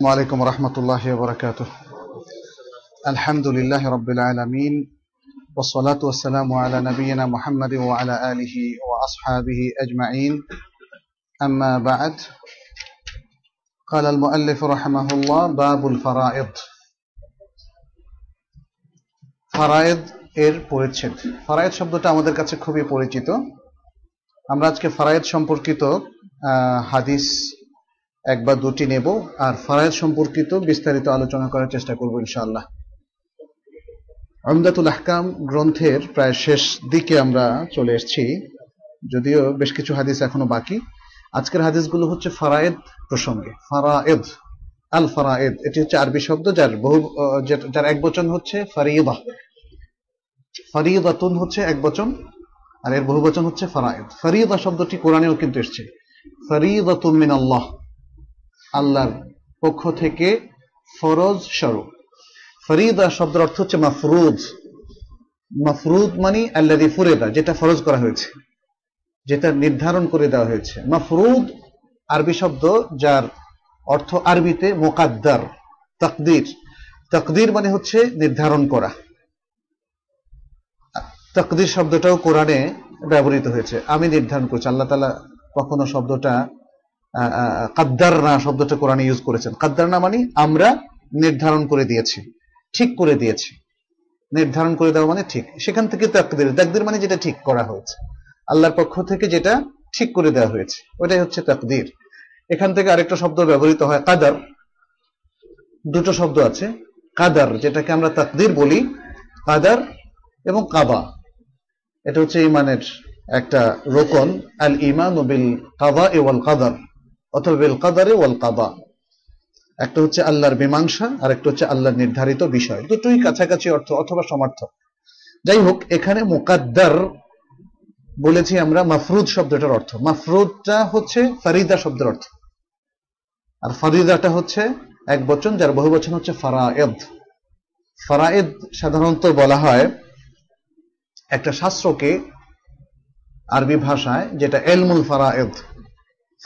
وعليكم ورحمة الله وبركاته الحمد لله رب العالمين والصلاة والسلام على نبينا محمد وعلى آله وأصحابه أجمعين أما بعد قال المؤلف رحمه الله باب الفرائض ফারায়েদ এর পরিচ্ছেদ ফারায়েদ শব্দটা আমাদের কাছে খুবই পরিচিত আমরা আজকে ফারায়েদ সম্পর্কিত আহ, হাদিস এক বা দুটি নেব, আর ফারায়েদ সম্পর্কিত বিস্তারিত আলোচনা করার চেষ্টা করব ইনশাআল্লাহ। আমদাতুল আহকাম গ্রন্থের প্রায় শেষ দিকে আমরা চলে এসেছি, যদিও বেশ কিছু হাদিস এখনও বাকি। আজকের হাদিসগুলো হচ্ছে ফারায়েদ প্রসঙ্গে, ফারায়েদ আল ফারায়েদ এটি হচ্ছে আরবি শব্দ যার বহু যার এক বচন হচ্ছে ফারিদা। ফারিদাতুন হচ্ছে এক বচন, আর এর বহু বচন হচ্ছে ফারায়েদ। ফারিদা শব্দটি কোরআনেও কিন্তু এসছে। ফারিদাতুন মিন আল্লাহ আল্লাহর পক্ষ থেকে ফরজ স্বরূপ। ফরিদা শব্দের অর্থ হচ্ছে মাফরুজ মাফরুদ মানে আল্লাদি ফুরেদা, যেটা ফরজ করা হয়েছে। যেটা নির্ধারণ করে দেওয়া হয়েছে। মাফরুদ আরবি শব্দ যার অর্থ আরবিতে মোকাদ্দার, তকদির। তকদির মানে হচ্ছে নির্ধারণ করা। তকদির শব্দটাও কোরআনে ব্যবহৃত হয়েছে। আমি নির্ধারণ করছি। আল্লাহ তালা কখনো শব্দটা কাদ্দারনা শব্দটা কোরআনে ইউজ করেছেন। কাদ্দারনা মানে আমরা নির্ধারণ করে দিয়েছি, ঠিক করে দিয়েছি। নির্ধারণ করে দেওয়া মানে ঠিক। সেখান থেকে তাকদির। তাকদির মানে যেটা ঠিক করা হয়েছে। আল্লাহর পক্ষ থেকে যেটা ঠিক করে দেওয়া হয়েছে, ওটাই হচ্ছে তাকদির। এখান থেকে আরেকটা শব্দ ব্যবহৃত হয় কাদার। দুটো শব্দ আছে, কাদার, যেটাকে আমরা তাকদির বলি, কাদার এবং কাবা। এটা হচ্ছে ইমানের একটা রোকন আল ইমান বিল কাবা ওয়াল কাদার। অথবা বিল কাদারে ওয়াল কাবা একটা হচ্ছে আল্লাহর মীমাংসা আর একটা হচ্ছে আল্লাহর নির্ধারিত বিষয়। দুটোই কাছাকাছি অর্থ অথবা সমার্থক। যাই হোক, এখানে মুকাদ্দার বলেছি আমরা, মাফরুদ শব্দটার অর্থ। মাফরুদটা হচ্ছে ফারিদা শব্দের অর্থ। আর ফারিদাটা হচ্ছে এক বচন, যার বহু বচন হচ্ছে ফারায়েদ। ফারায়েদ সাধারণত বলা হয় একটা শাস্ত্রকে আরবি ভাষায়, যেটা এলমুল ফারায়েদ।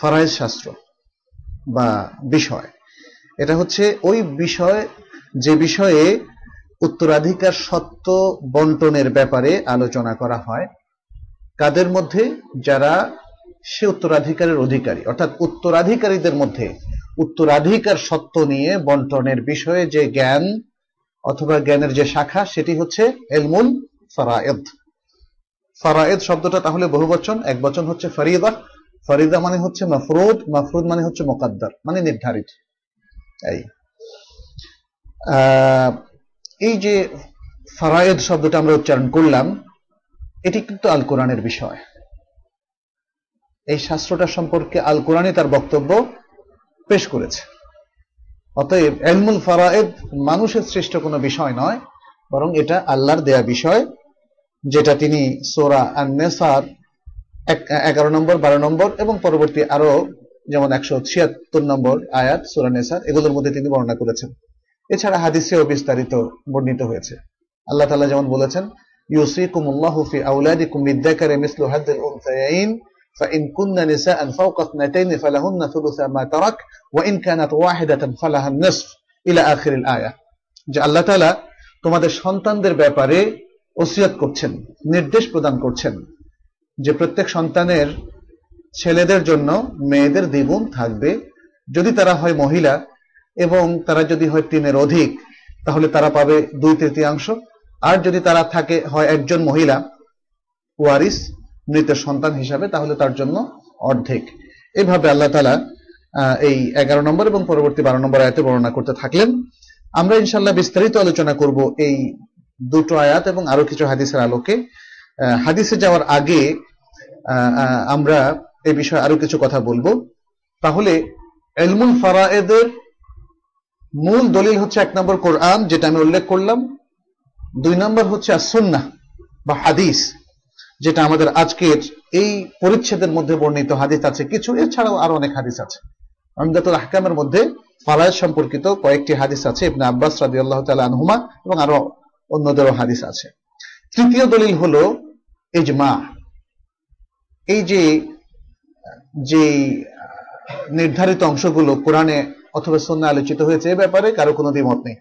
ফারায়েদ শাস্ত্র বা বিষয়। এটা হচ্ছে ওই বিষয়, যে বিষয়ে উত্তরাধিকার সত্য বন্টনের ব্যাপারে আলোচনা করা হয় কাদের মধ্যে যারা সে উত্তরাধিকারের অধিকারী, অর্থাৎ উত্তরাধিকারীদের মধ্যে উত্তরাধিকার সত্য নিয়ে বন্টনের বিষয়ে যে জ্ঞান অথবা জ্ঞানের যে শাখা, সেটি হচ্ছে এলমুল ফারায়েদ। ফারায়েদ শব্দটা তাহলে বহু বচন এক বচন হচ্ছে ফরিদা ফরিদা মানে হচ্ছে মাফরুদ মাফরুদ মানে হচ্ছে মোকাদ্দার মানে নির্ধারিত। এই। এই যে ফারায়েদ শব্দটা আমরা উচ্চারণ করলাম, এটি কিন্তু আল কোরআনের বিষয়। এই শাস্ত্রটা সম্পর্কে আল কোরআনই তার বক্তব্য পেশ করেছে। অতএব এলমুল ফারায়েদ মানুষের সৃষ্ট কোনো বিষয় নয়, বরং এটা আল্লাহর দেয়া বিষয়, যেটা তিনি সোরা আর নেসার এগারো নম্বর বারো নম্বর এবং পরবর্তী আরো যেমন একশো ছিয়াত্তর নম্বর আয়াত সোরা নেসার এগুলোর মধ্যে তিনি বর্ণনা করেছেন এছাড়া হাদিসেও বিস্তারিত বর্ণিত হয়েছে আল্লাহ তাআলা যেমন বলেছেন ইউসিকুমুল্লাহু ফি আওলাদিকুম লিদ্যাকারি মিসলু হাদ্দিল উনসায়াইন فإن كن نساء فوق اثنتين فلهن ثلث ما ترك وإن كانت واحدة فلها النصف إلى آخر الآية যে আল্লাহ তাআলা তোমাদের সন্তানদের ব্যাপারে ওসিয়ত করছেন নির্দেশ প্রদান করছেন যে প্রত্যেক সন্তানের ছেলেদের জন্য মেয়েদের দ্বিগুণ থাকবে। যদি তারা হয় মহিলা এবং তারা যদি হয় তিনের অধিক, তাহলে তারা পাবে দুই তৃতীয়াংশ। আর যদি তারা থাকে, হয় একজন মহিলা ওয়ারিস মৃত সন্তান হিসাবে, তাহলে তার জন্য অর্ধেক। এভাবে আল্লাহ তালা এই এগারো নম্বর এবং পরবর্তী বারো নম্বর আয়াতে বর্ণনা করতে থাকলেন। আমরা ইনশাল্লাহ বিস্তারিত আলোচনা করব এই দুটো আয়াত এবং আরও কিছু হাদিসের আলোকে। হাদিসে যাওয়ার আগে আমরা এই বিষয়ে আরও কিছু কথা বলব। তাহলে এলমুল ফারায়েদের মূল দলিল হচ্ছে এক নম্বর কোরআন, যেটা আমি উল্লেখ করলাম। দুই নম্বর হচ্ছে আসন্না বা হাদিস, যেটা আমাদের আজকের এই পরিচ্ছেদের মধ্যে বর্ণিত। হাদিস আছে কিছু, এছাড়াও আরও অনেক হাদিস আছে। আমদাতুল আহকামের মধ্যে ফালায় সম্পর্কিত কয়েকটি হাদিস আছে, ইবনে আব্বাস রাদিয়াল্লাহু তাআলা আনহুমা এবং আরও অন্যদেরও হাদিস আছে। তৃতীয় দলিল হলো ইজমা। এই যে যে নির্ধারিত অংশগুলো কোরআনে অথবা সন্না আলোচিত হয়েছে, এ ব্যাপারে কারও কোনো দ্বিমত নেই।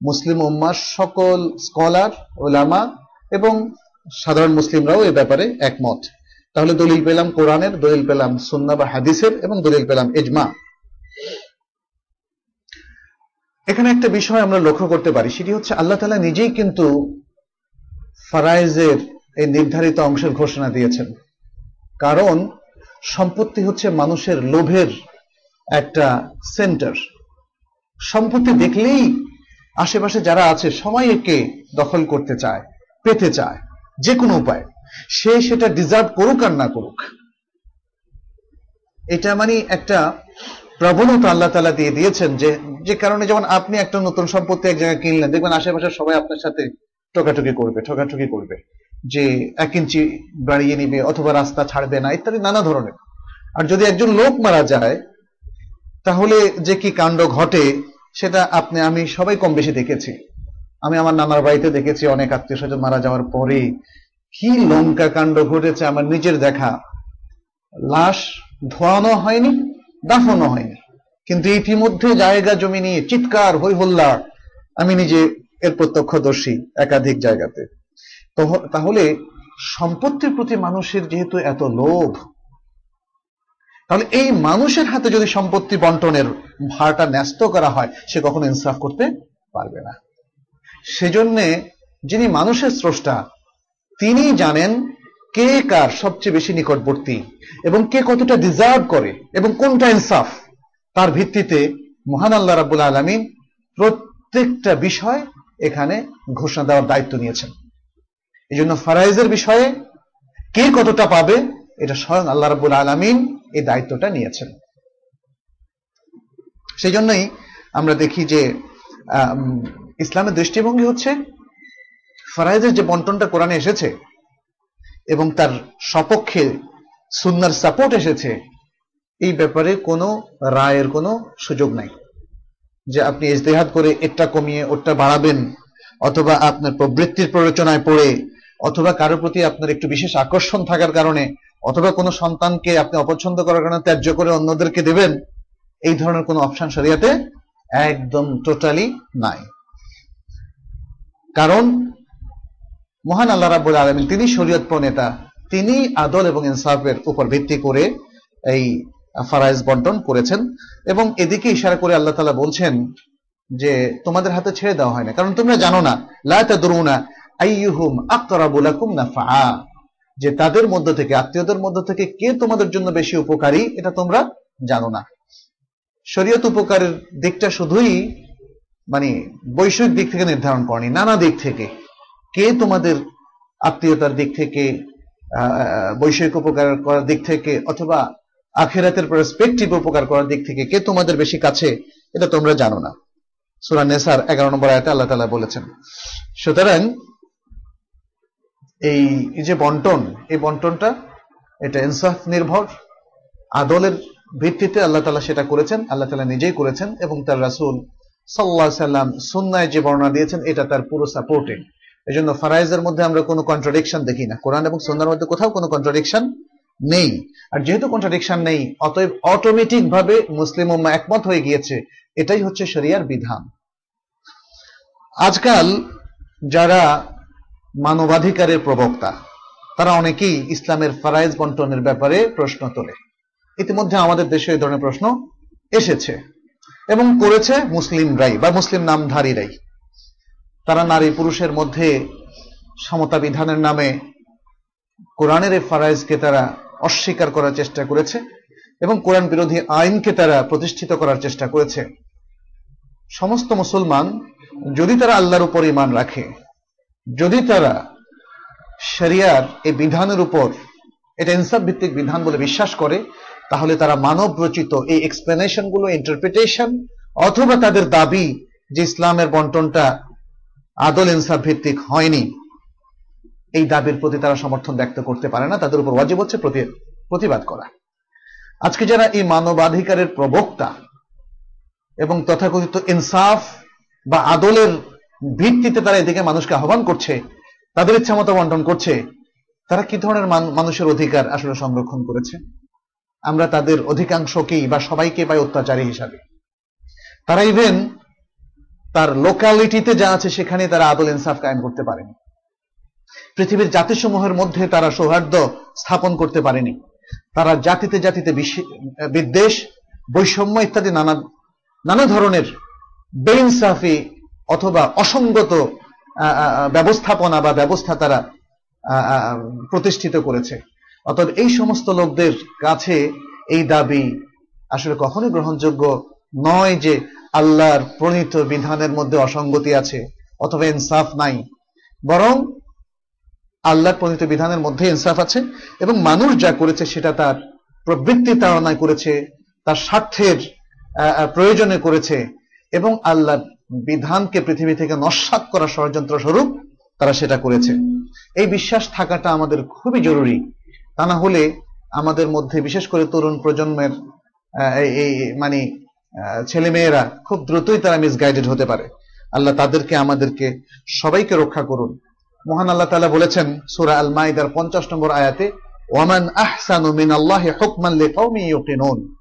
মুসলিম উম্মার সকল স্কলার, ওলামা এবং সাধারণ মুসলিমরাও এ ব্যাপারে একমত। তাহলে দলিল পেলাম কোরআনের, দলিল পেলাম সুন্না বা হাদিসের এবং দলিল পেলাম এজমা এখানে একটা বিষয় আমরা লক্ষ্য করতে পারি, সেটি হচ্ছে আল্লাহ তালা নিজেই কিন্তু ফারাইজের এই নির্ধারিত অংশের ঘোষণা দিয়েছেন। কারণ সম্পত্তি হচ্ছে মানুষের লোভের একটা সেন্টার সম্পত্তি দেখলেই আশেপাশে যারা আছে সবাই একে দখল করতে চায়, পেতে চায় যে কোনো উপায়। সে সেটা ডিজার্ভ করুক আর না করুক। এটা মানে একটা প্রবণতা আল্লাহ তালা দিয়ে দিয়েছেন যে যে কারণে যেমন আপনি একটা নতুন সম্পত্তি এক জায়গায় কিনলেন, দেখবেন আশেপাশে সবাই আপনার সাথে টোকাটুকি করবে, ঠকাঠুকি করবে। যে এক ইঞ্চি বাড়িয়ে নিবে অথবা রাস্তা ছাড়বে না, ইত্যাদি নানা ধরনের। আর যদি একজন লোক মারা যায়, তাহলে যে কি কাণ্ড ঘটে, সেটা আপনি, আমি সবাই কম বেশি দেখেছি। আমি আমার নানার বাড়িতে দেখেছি, অনেক আত্মীয় স্বজন মারা যাওয়ার পরে কি লঙ্কা কাণ্ড ঘটেছে, আমার নিজের দেখা। লাশ ধোয়ানো হয়নি, দাফনও হয়নি। কিন্তু ইতিমধ্যে জায়গা জমি নিয়ে চিৎকার হই হল্লা আমি নিজে এর প্রত্যক্ষদর্শী, একাধিক জায়গাতে। তাহলে সম্পত্তির প্রতি মানুষের যেহেতু এত লোভ, তাহলে এই মানুষের হাতে যদি সম্পত্তি বন্টনের ভারটা ন্যস্ত করা হয়, সে কখনো ইনসাফ করতে পারবে না। সেজন্যে যিনি মানুষের স্রষ্টা, তিনি জানেন কে কার সবচেয়ে বেশি নিকটবর্তী এবং কে কতটা ডিজার্ভ করে এবং কোনটা ইনসাফ। তার ভিত্তিতে মহান আল্লাহ রাবুল আলমী প্রত্যেকটা বিষয় এখানে ঘোষণা দেওয়ার দায়িত্ব নিয়েছেন। এই জন্য ফারাইজের বিষয়ে কে কতটা পাবে, এটা স্বয়ং আল্লাহ রাবুল আলমিন এই দায়িত্বটা নিয়েছেন। সেই জন্যই আমরা দেখি যে ইসলামের দৃষ্টিভঙ্গি হচ্ছে ফারাইজের যে বন্টনটা কোরআনে এসেছে এবং তার সপক্ষে সুন্নার সাপোর্ট এসেছে, এই ব্যাপারে কোনো রায়ের কোনো সুযোগ নাই। যে আপনি ইজতেহাদ করে এটা কমিয়ে ওটা বাড়াবেন, অথবা আপনার প্রবৃত্তির প্ররোচনায় পড়ে অথবা কারোর প্রতি আপনার একটু বিশেষ আকর্ষণ থাকার কারণে, অথবা কোনো সন্তানকে আপনি অপছন্দ করার কারণে ত্যায্য করে অন্যদেরকে দেবেন, এই ধরনের কোনো অপশন শরিয়াতে একদম টোটালি নাই। কারণ, মহান আল্লাহ রাবুল আলমিন তিনি শরীয়ত প্রণেতা, তিনি আদল এবং ইনসাফের উপর ভিত্তি করে এই ফারাইজ বন্টন করেছেন এবং এদিকে ইশারা করে আল্লাহ তালা বলছেন যে, তোমাদের হাতে ছেড়ে দেওয়া হয় না। কারণ তোমরা জানো না লাউনা আইহুম আক্তরাবুলাকুম নাফা যে তাদের মধ্য থেকে, আত্মীয়দের মধ্য থেকে কে তোমাদের জন্য বেশি উপকারী, এটা তোমরা জানো না। শরীয়ত উপকারের দিকটা শুধুই মানে বৈষয়িক দিক থেকে নির্ধারণ করেনি, নানা দিক থেকে। কে তোমাদের আত্মীয়তার দিক থেকে বৈষয়িক উপকার করার দিক থেকে, অথবা আখেরাতের পার্সপেক্টিভ উপকার করার দিক থেকে কে তোমাদের বেশি কাছে, এটা তোমরা জানো না। সুরা নেসার এগারো নম্বর আয়তে আল্লাহ তালা বলেছেন। সুতরাং এই যে বন্টন, এই বন্টনটা, এটা ইনসাফ নির্ভর। আদলের ভিত্তিতে আল্লাহ তালা সেটা করেছেন, আল্লাহ তালা নিজেই করেছেন এবং তার রাসুল সাল্লাহ সাল্লাম সুন্নায় যে বর্ণনা দিয়েছেন, এটা তার পুরো সাপোর্টিং। এই জন্য ফারাইজের মধ্যে আমরা কোনো কন্ট্রাডিকশন দেখি না। কোরআন এবং সন্ধ্যার মধ্যে কোথাও কোনো কন্ট্রাডিকশন নেই। আর যেহেতু কন্ট্রাডিকশন নেই, অতএব অটোমেটিক ভাবে মুসলিম উম্মা একমত হয়ে গিয়েছে, এটাই হচ্ছে শরিয়ার বিধান। আজকাল যারা মানবাধিকারের প্রবক্তা। তারা অনেকেই ইসলামের ফারাইজ বন্টনের ব্যাপারে প্রশ্ন তোলে। ইতিমধ্যে আমাদের দেশে এই ধরনের প্রশ্ন এসেছে এবং করেছে মুসলিমরাই বা মুসলিম নামধারীরাই। তারা নারী পুরুষের মধ্যে সমতা বিধানের নামে কোরআনের এই ফারাইজকে তারা অস্বীকার করার চেষ্টা করেছে এবং কোরআন বিরোধী আইনকে তারা প্রতিষ্ঠিত করার চেষ্টা করেছে। সমস্ত মুসলমান যদি তারা আল্লাহর উপর ইমান রাখে যদি তারা শরিয়ার এই বিধানের উপর এটা ইনসাফ ভিত্তিক বিধান বলে বিশ্বাস করে, তাহলে তারা মানব রচিত এই এক্সপ্লেনেশনগুলো ইন্টারপ্রিটেশন অথবা তাদের দাবি যে ইসলামের বন্টনটা আদল ইনসাফ ভিত্তিক হয়নি, এই দাবির প্রতি তারা সমর্থন ব্যক্ত করতে পারে না, তাদের উপর ওয়াজিব হচ্ছে প্রতিবাদ করা। আজকে যারা এই মানবাধিকারের প্রবক্তা এবং তথাকথিত ইনসাফ বা আদলের ভিত্তিতে তারা এদিকে মানুষকে আহ্বান করছে, তাদের ইচ্ছা মতো বন্টন করছে, তারা কি ধরনের মানুষের অধিকার আসলে সংরক্ষণ করেছে? আমরা তাদের অধিকাংশকেই বা সবাইকে পাই অত্যাচারী হিসাবে। তারা ইভেন তার লোকালিটিতে যা আছে সেখানে তারা আদল ইনসাফ কায়েম করতে পারেনি। পৃথিবীর জাতিসমূহের মধ্যে তারা সৌহার্দ্য স্থাপন করতে পারেনি। তারা জাতিতে জাতিতে বিদ্বেষ, বৈষম্য ইত্যাদি নানা নানা ধরনের বেইনসাফি অথবা অসঙ্গত ব্যবস্থাপনা বা ব্যবস্থা তারা প্রতিষ্ঠিত করেছে। অতএব এই সমস্ত লোকদের কাছে এই দাবি আসলে কখনোই গ্রহণযোগ্য নয় যে আল্লাহর প্রণীত বিধানের মধ্যে অসঙ্গতি আছে অথবা ইনসাফ নাই। বরং আল্লাহর প্রণীত বিধানের মধ্যে ইনসাফ আছে এবং মানুষ যা করেছে সেটা তার প্রবৃত্তি তাড়নায় করেছে, তার স্বার্থের প্রয়োজনে করেছে এবং আল্লাহ বিধানকে পৃথিবী থেকে নস্বাত করা ষড়যন্ত্র স্বরূপ তারা সেটা করেছে। এই বিশ্বাস থাকাটা আমাদের খুবই জরুরি। তা না হলে আমাদের মধ্যে বিশেষ করে তরুণ প্রজন্মের এই মানে ছেলে মেয়েরা খুব দ্রুতই তারা মিসগাইডেড হতে পারে। আল্লাহ তাদেরকে, আমাদেরকে সবাইকে রক্ষা করুন। মহান আল্লাহ তালা বলেছেন সুরা আল মাইদার পঞ্চাশ নম্বর আয়াতে, ওয়ামান আহসানু মিন আল্লাহ হুকমান লিকাউমি ইউকিনুন।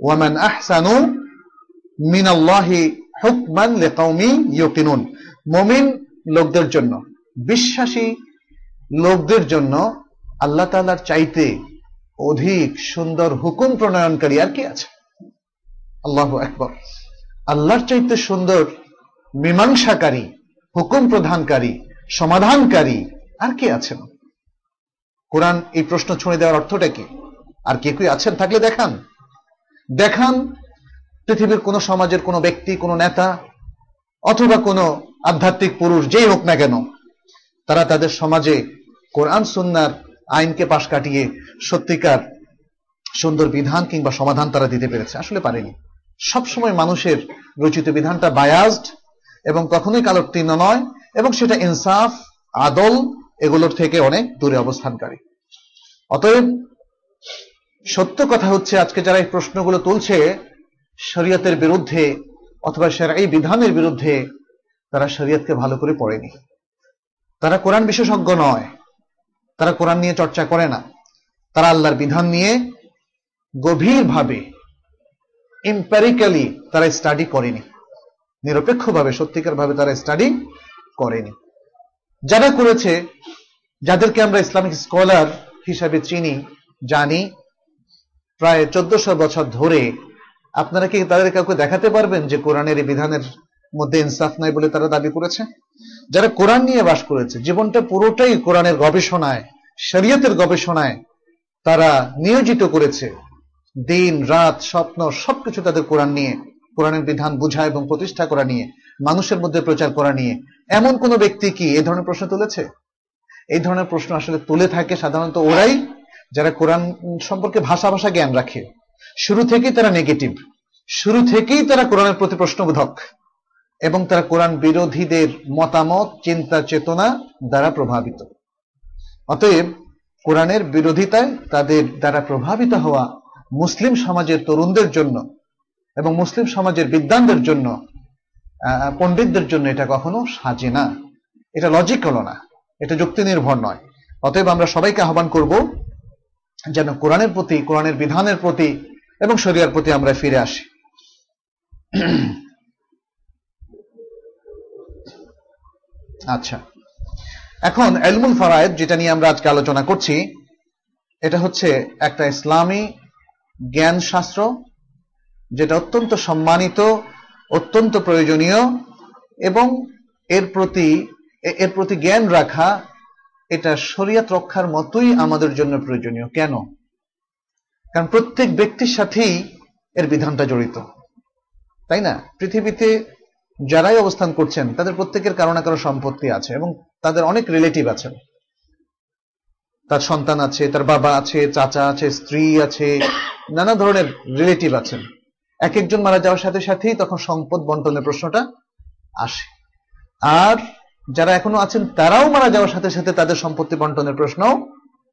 ওয়ামান আহসানু মিন আল্লাহ হুকমান লিকাউমি ইউকিনুন, মুমিন লোকদের জন্য, বিশ্বাসী লোকদের জন্য আল্লাহ তাআলার চাইতে অধিক সুন্দর হুকুম প্রণয়নকারী আর কি আছে। আল্লাহ একবার আল্লাহর চাইতে সুন্দর মীমাংসাকারী, হুকুম প্রধানকারী, সমাধানকারী আর কে আছেন? কোরআন এই প্রশ্ন ছুঁড়ে দেওয়ার অর্থটা কি? আর কে কেউ আছেন থাকলে দেখান। দেখান পৃথিবীর কোন সমাজের কোনো ব্যক্তি, কোনো নেতা অথবা কোনো আধ্যাত্মিক পুরুষ যেই হোক না কেন, তারা তাদের সমাজে কোরআন, সুন্নার আইনকে পাশ কাটিয়ে সত্যিকার সুন্দর বিধান কিংবা সমাধান তারা দিতে পেরেছে। আসলে পারেনি। সবসময় মানুষের রচিত বিধানটা বায়াজড এবং কখনোই কালোত্তীর্ণ নয় এবং সেটা ইনসাফ, আদল এগুলোর থেকে অনেক দূরে অবস্থানকারী। অতএব সত্য কথা হচ্ছে, আজকে যারা এই প্রশ্নগুলো তুলছে শরীয়তের বিরুদ্ধে অথবা এই বিধানের বিরুদ্ধে তারা শরীয়তকে ভালো করে পড়েনি। তারা কোরআন বিশেষজ্ঞ নয়। তারা কোরআন নিয়ে চর্চা করে না। তারা আল্লাহর বিধান নিয়ে গভীরভাবে ইম্প্যারিক্যালি তারা স্টাডি করেনি। নিরপেক্ষভাবে সত্যিকার ভাবে তারা স্টাডি করেনি। যারা করেছে, যাদেরকে আমরা ইসলামিক স্কলার হিসাবে চিনি, জানি, প্রায় চোদ্দশো বছর ধরে আপনারা কি তাদের কাউকে দেখাতে পারবেন যে কোরআনের এই বিধানের মধ্যে ইনসাফ নাই বলে তারা দাবি করেছে? যারা কোরআন নিয়ে বাস করেছে, জীবনটা পুরোটাই কোরআনের গবেষণায়, শরীয়তের গবেষণায় তারা নিয়োজিত করেছে। দিন, রাত, স্বপ্ন, সবকিছু তাদের কোরআন নিয়ে, কোরআনের বিধান বোঝা এবং প্রতিষ্ঠা করা নিয়ে, মানুষের মধ্যে প্রচার করা নিয়ে। এমন কোন ব্যক্তি কি এই ধরনের প্রশ্ন তুলেছে? এই ধরনের প্রশ্ন আসলে তুলে থাকে সাধারণত ওরাই যারা কোরআন সম্পর্কে ভাষা ভাষা জ্ঞান রাখে। শুরু থেকেই তারা নেগেটিভ শুরু থেকেই তারা কোরআনের প্রতি প্রশ্নবোধক। এবং তারা কোরআন বিরোধীদের মতামত, চিন্তা, চেতনা দ্বারা প্রভাবিত। অতএব কোরআনের বিরোধিতায় তাদের দ্বারা প্রভাবিত হওয়া মুসলিম সমাজের তরুণদের জন্য এবং মুসলিম সমাজের বিদ্যানদের জন্য পণ্ডিতদের জন্য এটা কখনো সাজে না। এটা লজিক হলো না। এটা যুক্তি নির্ভর নয়। অতএব আমরা সবাইকে আহ্বান করব যেন কোরআনের প্রতি, কোরআনের বিধানের প্রতি এবং শরিয়ার প্রতি আমরা ফিরে আসি। আচ্ছা। এখন এলমুল ফরায়েদ, যেটা নিয়ে আমরা আজকে আলোচনা করছি, এটা হচ্ছে একটা ইসলামী জ্ঞান শাস্ত্র যেটা অত্যন্ত সম্মানিত, অত্যন্ত প্রয়োজনীয় এবং এর প্রতি এর প্রতি জ্ঞান রাখা এটা শরিয়াত রক্ষার মতোই আমাদের জন্য প্রয়োজনীয়। কেন? কারণ প্রত্যেক ব্যক্তির সাথেই এর বিধানটা জড়িত। তাই না? পৃথিবীতে যারাই অবস্থান করছেন, তাদের প্রত্যেকের কারও না কারও সম্পত্তি আছে এবং তাদের অনেক রিলেটিভ আছেন তার সন্তান আছে, তার বাবা আছে, চাচা আছে, স্ত্রী আছে, নানা ধরনের রিলেটিভ আছেন। এক একজন মারা যাওয়ার সাথে সাথেই তখন সম্পদ বন্টনের প্রশ্নটা আসে। আর যারা এখনও আছেন, তারাও মারা যাওয়ার সাথে সাথে তাদের সম্পত্তি বন্টনের প্রশ্ন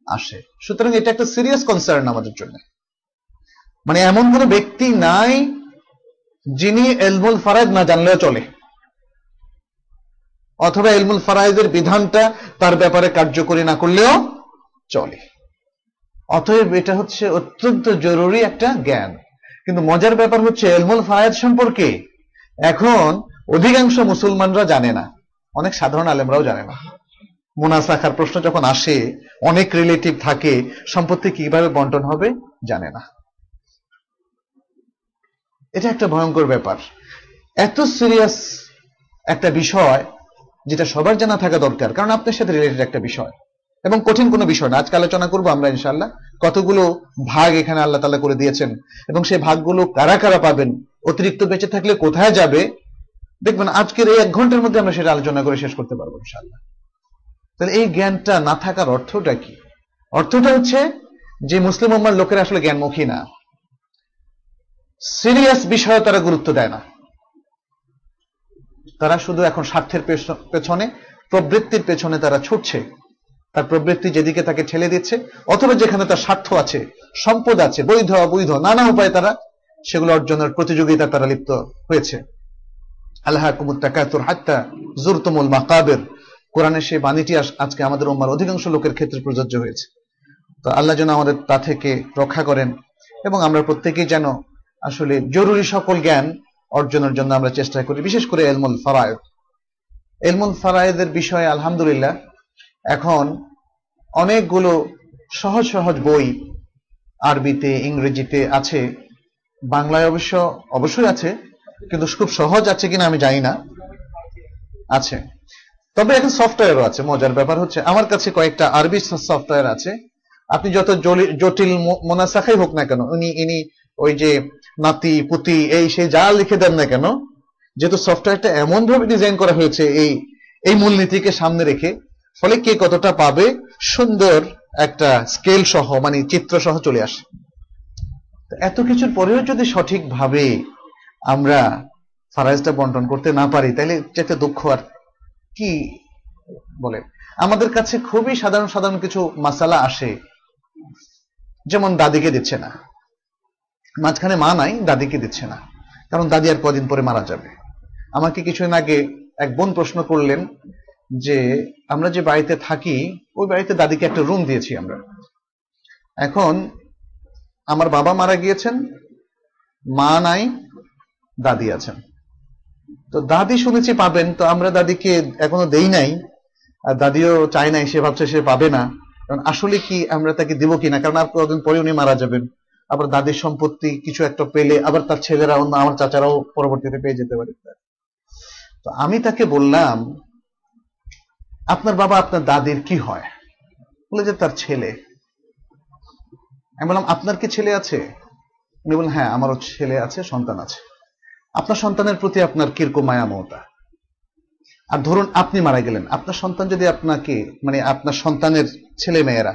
আসে। সুতরাং এটা একটা সিরিয়াস কনসার্ন আমাদের জন্য। মানে এমন কোন ব্যক্তি নাই যিনি এলমুল ফারায়দ না জানলেও চলে। অথবা এলমুল ফারায়দের বিধানটা তার ব্যাপারে কার্যকরী না করলেও চলে। অতএব এটা হচ্ছে অত্যন্ত জরুরি একটা জ্ঞান। কিন্তু মজার ব্যাপার হচ্ছে, এলমুল ফারায়দ সম্পর্কে এখন অধিকাংশ মুসলমানরা জানে না। অনেক সাধারণ আলেমরাও জানে না। মোনাসাখার প্রশ্ন যখন আসে, অনেক রিলেটিভ থাকে, সম্পত্তি কীভাবে বন্টন হবে জানে না। এটা একটা ভয়ঙ্কর ব্যাপার। এত সিরিয়াস একটা বিষয় যেটা সবার জানা থাকা দরকার, কারণ আপনার সাথে রিলেটেড একটা বিষয়। এবং কঠিন কোনো বিষয় না। আজকে আলোচনা করব আমরা ইনশাল্লাহ কতগুলো ভাগ এখানে আল্লাহ তালা করে দিয়েছেন এবং সেই ভাগগুলো কারা কারা পাবেন? অতিরিক্ত বেঁচে থাকলে কোথায় যাবে? দেখবেন আজকের এই এক ঘণ্টার মধ্যে আমরা সেটা আলোচনা করে শেষ করতে পারব ইনশাল্লাহ তাহলে এই জ্ঞানটা না থাকার অর্থটা কি? অর্থটা হচ্ছে যে মুসলিম উম্মার লোকেরা আসলে জ্ঞানমুখী না। সিরিয়াস বিষয়ে তারা গুরুত্ব দেয় না। তারা শুধু এখন স্বার্থের পেছনে, প্রবৃত্তির পেছনে তারা ছুটছে। তার প্রবৃত্তি যেদিকে তাকে ঠেলে দিচ্ছে, অথবা যেখানে তার স্বার্থ আছে, সম্পদ আছে, বৈধ, অবৈধ, নানা উপায়ে তারা সেগুলো অর্জনের প্রতিযোগিতা তারা লিপ্ত হয়েছে। আল্লাহ কুমুত্তাকাতুর হাত্তা জুরতুমুল মাকাবের। কোরআনের সেই বাণীটি আজকে আমাদের উম্মার অধিকাংশ লোকের ক্ষেত্রে প্রযোজ্য হয়েছে। তো আল্লাহ যেন আমাদের তা থেকে রক্ষা করেন এবং আমরা প্রত্যেকেই যেন আসলে জরুরি সকল জ্ঞান অর্জনের জন্য আমরা চেষ্টা করি, বিশেষ করে এলমুল ফারায়দ। এলমুল ফারায়দের বিষয়ে আলহামদুলিল্লাহ এখন অনেকগুলো সহজ সহজ বই আরবিতে, ইংরেজিতে আছে, বাংলায় অবশ্য অবশ্যই আছে কিন্তু খুব সহজ আছে কিনা আমি জানি না। আছে। তবে এখন সফটওয়্যারও আছে, মজার ব্যাপার হচ্ছে আমার কাছে কয়েকটা আরবি সফটওয়্যার আছে। আপনি যত জটিল মোনাসাখাই হোক না কেন, উনি, ইনি ওই যে নাতি, পুতি, এই সেই যা লিখে দেন না কেন, যেহেতু সফটওয়্যারটা এমন ভাবে ডিজাইন করা হয়েছে এই এই মূলনীতিকে সামনে রেখে, ফলে কে কতটা পাবে সুন্দর একটা স্কেল সহ মানে চিত্র সহ চলে আসে। এত কিছুর পরেও যদি সঠিকভাবে আমরা ফারাইজটা বন্টন করতে না পারি তাহলে যেতে দুঃখ আর কি বলে? আমাদের কাছে খুবই সাধারণ সাধারণ কিছু মাসালা আসে, যেমন দাদিকে দিচ্ছে না। মাঝখানে মা নাই, দাদিকে দিচ্ছে না। কারণ দাদি আর কদিন পরে মারা যাবে। আমাকে কিছুদিন আগে এক বোন প্রশ্ন করলেন যে, আমরা যে বাড়িতে থাকি, ওই বাড়িতে দাদিকে একটা রুম দিয়েছি আমরা। এখন আমার বাবা মারা গিয়েছেন, মা নাই দাদি আছেন। তো দাদি শুনেছি পাবেন, তো আমরা দাদিকে এখনও দেই নাই, আর দাদিও চায় নাই, সে ভাবছে সে পাবে না। কারণ আসলে কি আমরা তাকে দিব কিনা কারণ আর কদিন পরে উনি মারা যাবেন। আবার দাদির সম্পত্তি কিছু একটা পেলে আবার তার ছেলেরা অন্য আমার চাচারাও পরবর্তীতে পেয়ে যেতে পারে। তো আমি তাকে বললাম, আপনার বাবা আপনার দাদির কি হয়? বলে যে, তার ছেলে। আমি বললাম, আপনার কি ছেলে আছে? উনি বললেন হ্যাঁ আমারও ছেলে আছে, সন্তান আছে। আপনার সন্তানের প্রতি আপনার কীরকম মায়া মমতা? আর ধরুন আপনি মারা গেলেন, আপনার সন্তান যদি আপনাকে মানে আপনার সন্তানের ছেলে মেয়েরা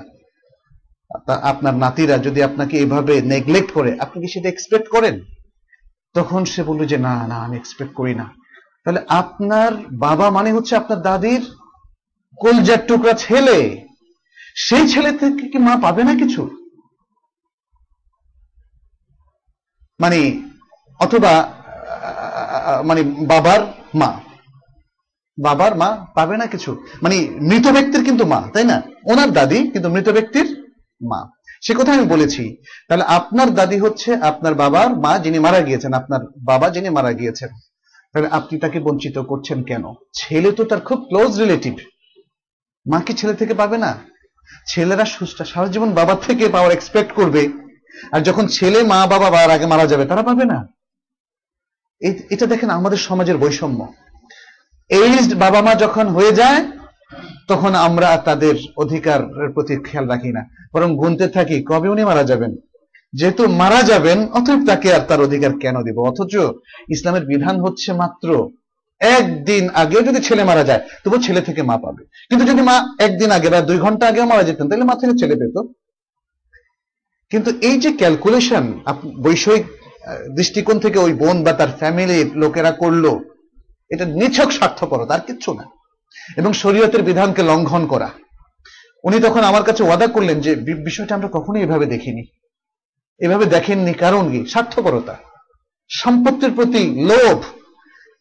আপনার নাতিরা যদি আপনাকে এভাবে নেগলেক্ট করে, আপনি কি সেটা এক্সপেক্ট করেন? তখন সে বলল যে, না না, আমি এক্সপেক্ট করি না। তাহলে আপনার বাবা মানে হচ্ছে আপনার দাদির কলজার টুকরা ছেলে। সেই ছেলে থেকে কি মা পাবে না কিছু? মানে অথবা মানে বাবার মা। বাবার মা পাবে না কিছু। মানে মৃত ব্যক্তির কিন্তু মা, তাই না? ওনার দাদি কিন্তু মৃত ব্যক্তির মা। সে কথা আমি বলেছি। তাহলে আপনার দাদি হচ্ছে আপনার বাবার মা যিনি মারা গিয়েছেন, আপনার বাবা যিনি মারা গিয়েছেন। তাহলে আপনি তাকে বঞ্চিত করছেন কেন? ছেলে তো তার খুব ক্লোজ রিলেটিভ মা কি ছেলে থেকে পাবে না? ছেলেরা সুস্থ, সারা জীবন বাবার থেকে পাওয়ার এক্সপেক্ট করবে। আর যখন ছেলে মা বাবা বাবার আগে মারা যাবে, তারা পাবে না। এটা দেখেন আমাদের সমাজের বৈষম্য। এইজড বাবা মা যখন হয়ে যায়, তখন আমরা তাদের অধিকারের প্রতি খেয়াল রাখি না। বরং গুনতে থাকি, কবে উনি মারা যাবেন? যেহেতু মারা যাবেন, অতএব তাকে আর তার অধিকার কেন দিব? অথচ ইসলামের বিধান হচ্ছে মাত্র, একদিন আগে যদি ছেলে মারা যায় তবু ছেলে থেকে মা পাবে। কিন্তু যদি মা একদিন আগে বা দুই ঘণ্টা আগে মারা যেতেন, তাহলে মা থেকে ছেলে পেত। কিন্তু এই যে ক্যালকুলেশন বৈষয়িক দৃষ্টিকোণ থেকে ওই বোন বা তার ফ্যামিলির লোকেরা করল, এটা নিছক স্বার্থপরতা আর কিচ্ছু না। এবং শরীয়তের বিধানকে লঙ্ঘন করা। উনি তখন আমার কাছে ওয়াদা করলেন যে বিষয়টা আমরা কখনোই এভাবে দেখিনি। এভাবে দেখেননি কারণ কি? স্বার্থপরতা। সম্পত্তির প্রতি লোভ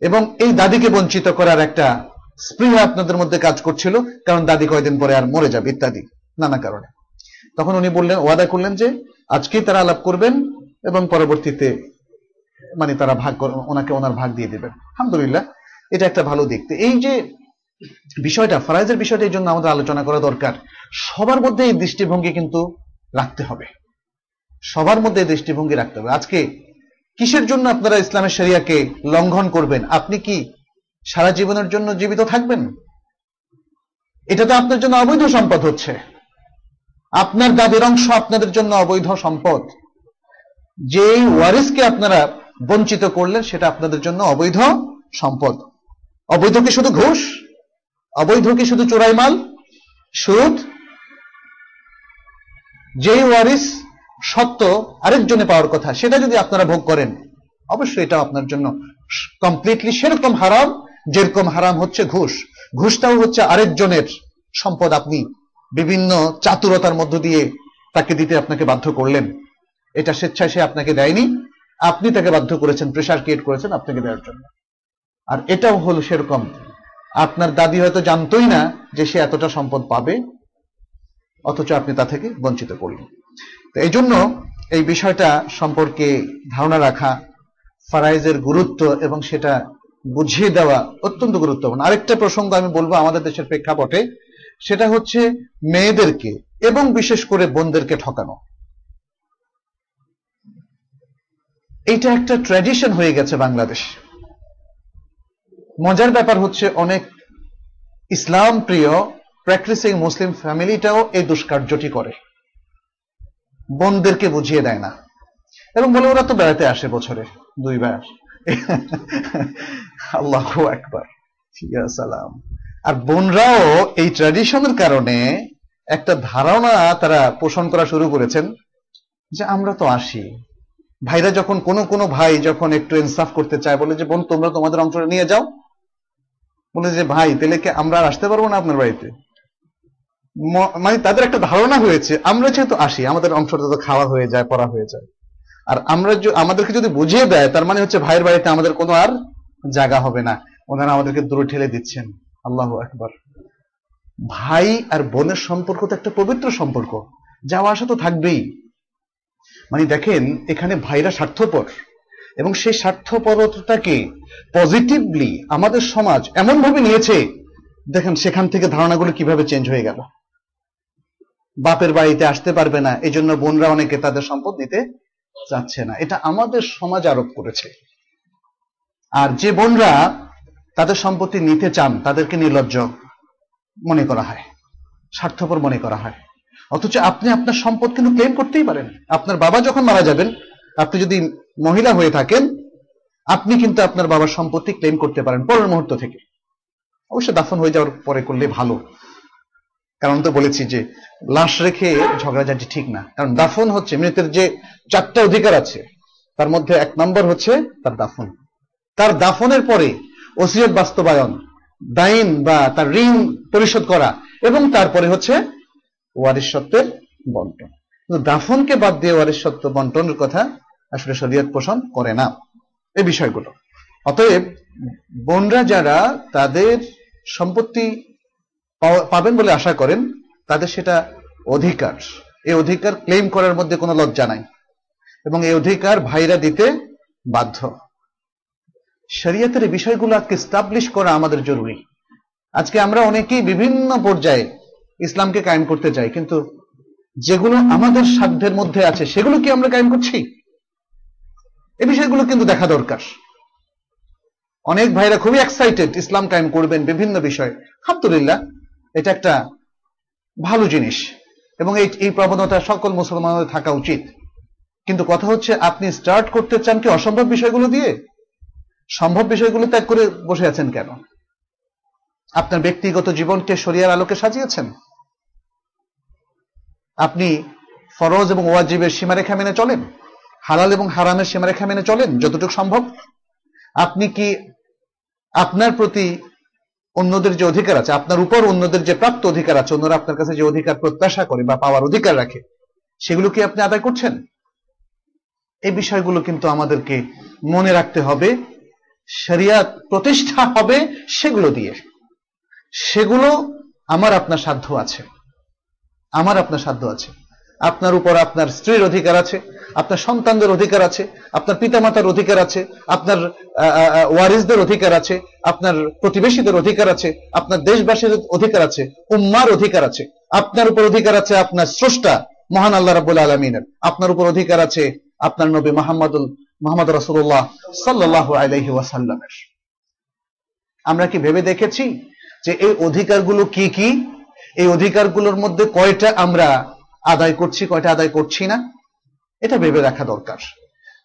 এবং এই দাদিকে বঞ্চিত করার একটা স্পৃহা আপনাদের মধ্যে কাজ করছিল, কারণ দাদি কয়দিন পরে আর মরে যাবে, ইত্যাদি, নানা কারণে। তখন উনি বললেন, ওয়াদা করলেন যে, আজকেই তারা আলাপ করবেন এবং পরবর্তীতে মানে তারা ভাগ ওনাকে ওনার ভাগ দিয়ে দেবেন। আলহামদুলিল্লাহ, এটা একটা ভালো দিক। এই যে বিষয়টা, ফরাইজের বিষয়টা এই জন্য আমাদের আলোচনা করা দরকার। সবার মধ্যে এই দৃষ্টিভঙ্গি কিন্তু রাখতে হবে। সবার মধ্যে এই দৃষ্টিভঙ্গি রাখতে হবে। আজকে কিসের জন্য আপনারা ইসলামের শরিয়াকে লঙ্ঘন করবেন? আপনি কি সারা জীবনের জন্য জীবিত থাকবেন? এটা তো আপনার জন্য অবৈধ সম্পদ হচ্ছে। আপনার দাবির অংশ আপনাদের জন্য অবৈধ সম্পদ। যেই ওয়ারিসকে আপনারা বঞ্চিত করলেন, সেটা আপনাদের জন্য অবৈধ সম্পদ। অবৈধ কি শুধু ঘুষ? অবৈধ কি শুধু চোরাই মাল? সুদ? যেই ওয়ারিস সত্য আরেকজনে পাওয়ার কথা, সেটা যদি আপনারা ভোগ করেন, অবশ্যই এটা আপনার জন্য কমপ্লিটলি সেরকম হারাম, যেরকম হারাম হচ্ছে ঘুষ। ঘুষটাও হচ্ছে আরেকজনের সম্পদ। আপনি বিভিন্ন চাতুরতার মধ্য দিয়ে তাকে দিতে আপনাকে বাধ্য করলেন। এটা স্বেচ্ছায় সে আপনাকে দেয়নি। আপনি তাকে বাধ্য করেছেন প্রেশার ক্রিয়েট করেছেন আপনাকে দেওয়ার জন্য। আর এটাও হলো সেরকম, আপনার দাদি হয়তো জানতোই না যে সে এতটা সম্পদ পাবে, অথচ আপনি তা থেকে বঞ্চিত করলেন। তো এই জন্য এই বিষয়টা সম্পর্কে ধারণা রাখা, ফারাইজের গুরুত্ব এবং সেটা বুঝিয়ে দেওয়া অত্যন্ত গুরুত্বপূর্ণ। আরেকটা প্রসঙ্গ আমি বলব আমাদের দেশের প্রেক্ষাপটে, সেটা হচ্ছে মেয়েদেরকে এবং বিশেষ করে বোনদেরকে ঠকানো। এইটা একটা ট্র্যাডিশন হয়ে গেছে বাংলাদেশ। মজার ব্যাপার হচ্ছে অনেক ইসলাম প্রিয় প্র্যাকটিসিং মুসলিম ফ্যামিলিটাও এই দুষ্কার্যটি করে। বোনদেরকে বুঝিয়ে দেয় না। এবং বলে ওরা তো বেড়াতে আসে বছরে, দুইবার। আল্লাহ একবার সালাম। আর বোনরাও এই ট্র্যাডিশনের কারণে একটা ধারণা তারা পোষণ করা শুরু করেছেন যে আমরা তো আসি। ভাইরা যখন কোনো কোনো ভাই যখন একটু ইনসাফ করতে চায়, বলে যে, বোন, তোমরা তোমাদের অংশটা নিয়ে যাও। বলে যে, ভাই, তাহলে কি আমরা আর আসতে পারব না আপনার বাড়িতে? মানে তাদের একটা ধারণা হয়েছে, আমরা যেহেতু আসি, আমাদের অংশটা তো খাওয়া হয়ে যায়, পড়া হয়ে যায়। আর আমরা আমাদেরকে যদি বুঝিয়ে দেয়, তার মানে হচ্ছে ভাইয়ের বাড়িতে আমাদের কোনো আর জায়গা হবে না। ওনারা আমাদেরকে দূরে ঠেলে দিচ্ছেন। আল্লাহ একবার ভাই আর বোনের সম্পর্ক তো একটা পবিত্র সম্পর্ক। যাওয়া আসা তো থাকবেই। মানে দেখেন, এখানে ভাইরা স্বার্থপর। এবং সেই স্বার্থপরতাকে পজিটিভলি আমাদের সমাজ এমন ভাবে নিয়েছে, দেখেন সেখান থেকে ধারণাগুলো কীভাবে চেঞ্জ হয়ে গেল। বাপের বাড়িতে আসতে পারবে না এই জন্য বোনরা অনেকে তাদের সম্পদ নিতে চাচ্ছে না। এটা আমাদের সমাজ আরোপ করেছে। আর যে বোনরা তাদের সম্পত্তি নিতে চান, তাদেরকে নির্লজ্জ মনে করা হয়, স্বার্থপর মনে করা হয়। অথচ আপনি আপনার সম্পদ কিন্তু ক্লেম করতেই পারেন। আপনার বাবা যখন মারা যাবেন, আপনি যদি মহিলা হয়ে থাকেন, আপনি কিন্তু আপনার বাবার সম্পত্তি ক্লেম করতে পারেন পরের মুহূর্ত থেকে। অবশ্য দাফন হয়ে যাওয়ার পরে করলে ভালো। কারণ তো বলেছি যে, লাশ রেখে ঝগড়াঝাটি ঠিক না। কারণ দাফন হচ্ছে, মৃতের যে চারটা অধিকার আছে, তার মধ্যে এক নম্বর হচ্ছে তার দাফন। তার দাফনের পরে ওসিয়ত বাস্তবায়ন, দাইন বা তার ঋণ পরিশোধ করা, এবং তারপরে হচ্ছে ওয়ারিশ সত্ত্বের বন্টন। কিন্তু দাফনকে বাদ দিয়ে ওয়ারিশ সত্ত্ব বন্টনের কথা আসলে শরীয়ত পোষণ করে না এই বিষয়গুলো। অতএব বোনরা যারা তাদের সম্পত্তি পাবেন বলে আশা করেন, তাদের সেটা অধিকার। এই অধিকার ক্লেম করার মধ্যে কোনো লজ্জা নাই এবং এই অধিকার ভাইরা দিতে বাধ্য। শরীয়তের বিষয়গুলো আজকে স্টাবলিশ করা আমাদের জরুরি। আজকে আমরা অনেকেই বিভিন্ন পর্যায়ে ইসলামকে কায়েম করতে চাই, কিন্তু যেগুলো আমাদের সাধ্যের মধ্যে আছে, সেগুলো কি আমরা কায়েম করছি? এই বিষয়গুলো কিন্তু দেখা দরকার। অনেক ভাইরা খুবই এক্সাইটেড ইসলাম কায়েম করবেন বিভিন্ন বিষয়। আলহামদুলিল্লাহ, এটা একটা ভালো জিনিস। এবং এই এই প্রবণতা সকল মুসলমানদের থাকা উচিত। কিন্তু কথা হচ্ছে, আপনি স্টার্ট করতে চান কি অসম্ভব বিষয়গুলো দিয়ে? সম্ভব বিষয়গুলো ত্যাগ করে বসে আছেন কেন? আপনার ব্যক্তিগত জীবনকে শরিয়ার আলোকে সাজিয়েছেন? আপনি ফরজ এবং ওয়াজিবের সীমারেখা মেনে চলেন, হালাল এবং হারামের সীমারেখা মেনে চলেন, যতটুকু সম্ভব। আপনি কি আপনার প্রতি অন্যদের যে অধিকার আছে, আপনার উপর অন্যদের যে প্রাপ্ত অধিকার আছে, অন্যরা আপনার কাছে যে অধিকার প্রত্যাশা করে বা পাওয়ার অধিকার রাখে, সেগুলো কি আপনি আদায় করছেন? এই বিষয়গুলো কিন্তু আমাদেরকে মনে রাখতে হবে। শরিয়াত প্রতিষ্ঠা হবে সেগুলো দিয়ে। সেগুলো আমার আপনার সাধ্য আছে। আমার আপনার সাধ্য আছে। আপনার উপর আপনার স্ত্রীর অধিকার আছে, আপনার সন্তানদের অধিকার আছে, আপনার পিতামাতার অধিকার আছে, আপনার ওয়ারিসদের অধিকার আছে, আপনার প্রতিবেশীদের অধিকার আছে, আপনার দেশবাসীর অধিকার আছে, উম্মার অধিকার আছে। আপনার উপর অধিকার আছে আপনার স্রষ্টা মহান আল্লাহ রাবুল আলমিনের। আপনার উপর অধিকার আছে আপনার নবী মাহমুদুল মোহাম্মদ রসুল্লাহ সাল্লাহ আলহি ওয়াসাল্লামের। আমরা কি ভেবে দেখেছি যে এই অধিকারগুলো কি কি? এই অধিকারগুলোর মধ্যে কয়টা আমরা আদায় করছি, কয়টা আদায় করছি না, এটা ভেবে রাখা দরকার।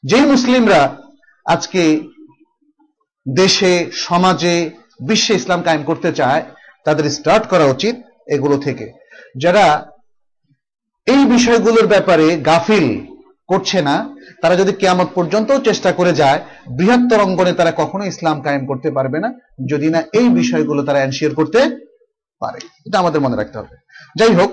যেই মুসলিমরা আজকে দেশে, সমাজে, বিশ্বে ইসলাম কায়েম করতে চায়, তাদের স্টার্ট করা উচিত এগুলো থেকে। যারা এই বিষয়গুলোর ব্যাপারে গাফিল করছে না, তারা যদি কেয়ামত পর্যন্ত চেষ্টা করে যায়, বৃহত্তর অঙ্গনে তারা কখনো ইসলাম কায়েম করতে পারবে না, যদি না এই বিষয়গুলো তারা এনশিওর করতে পারে। এটা আমাদের মনে রাখতে হবে। যাই হোক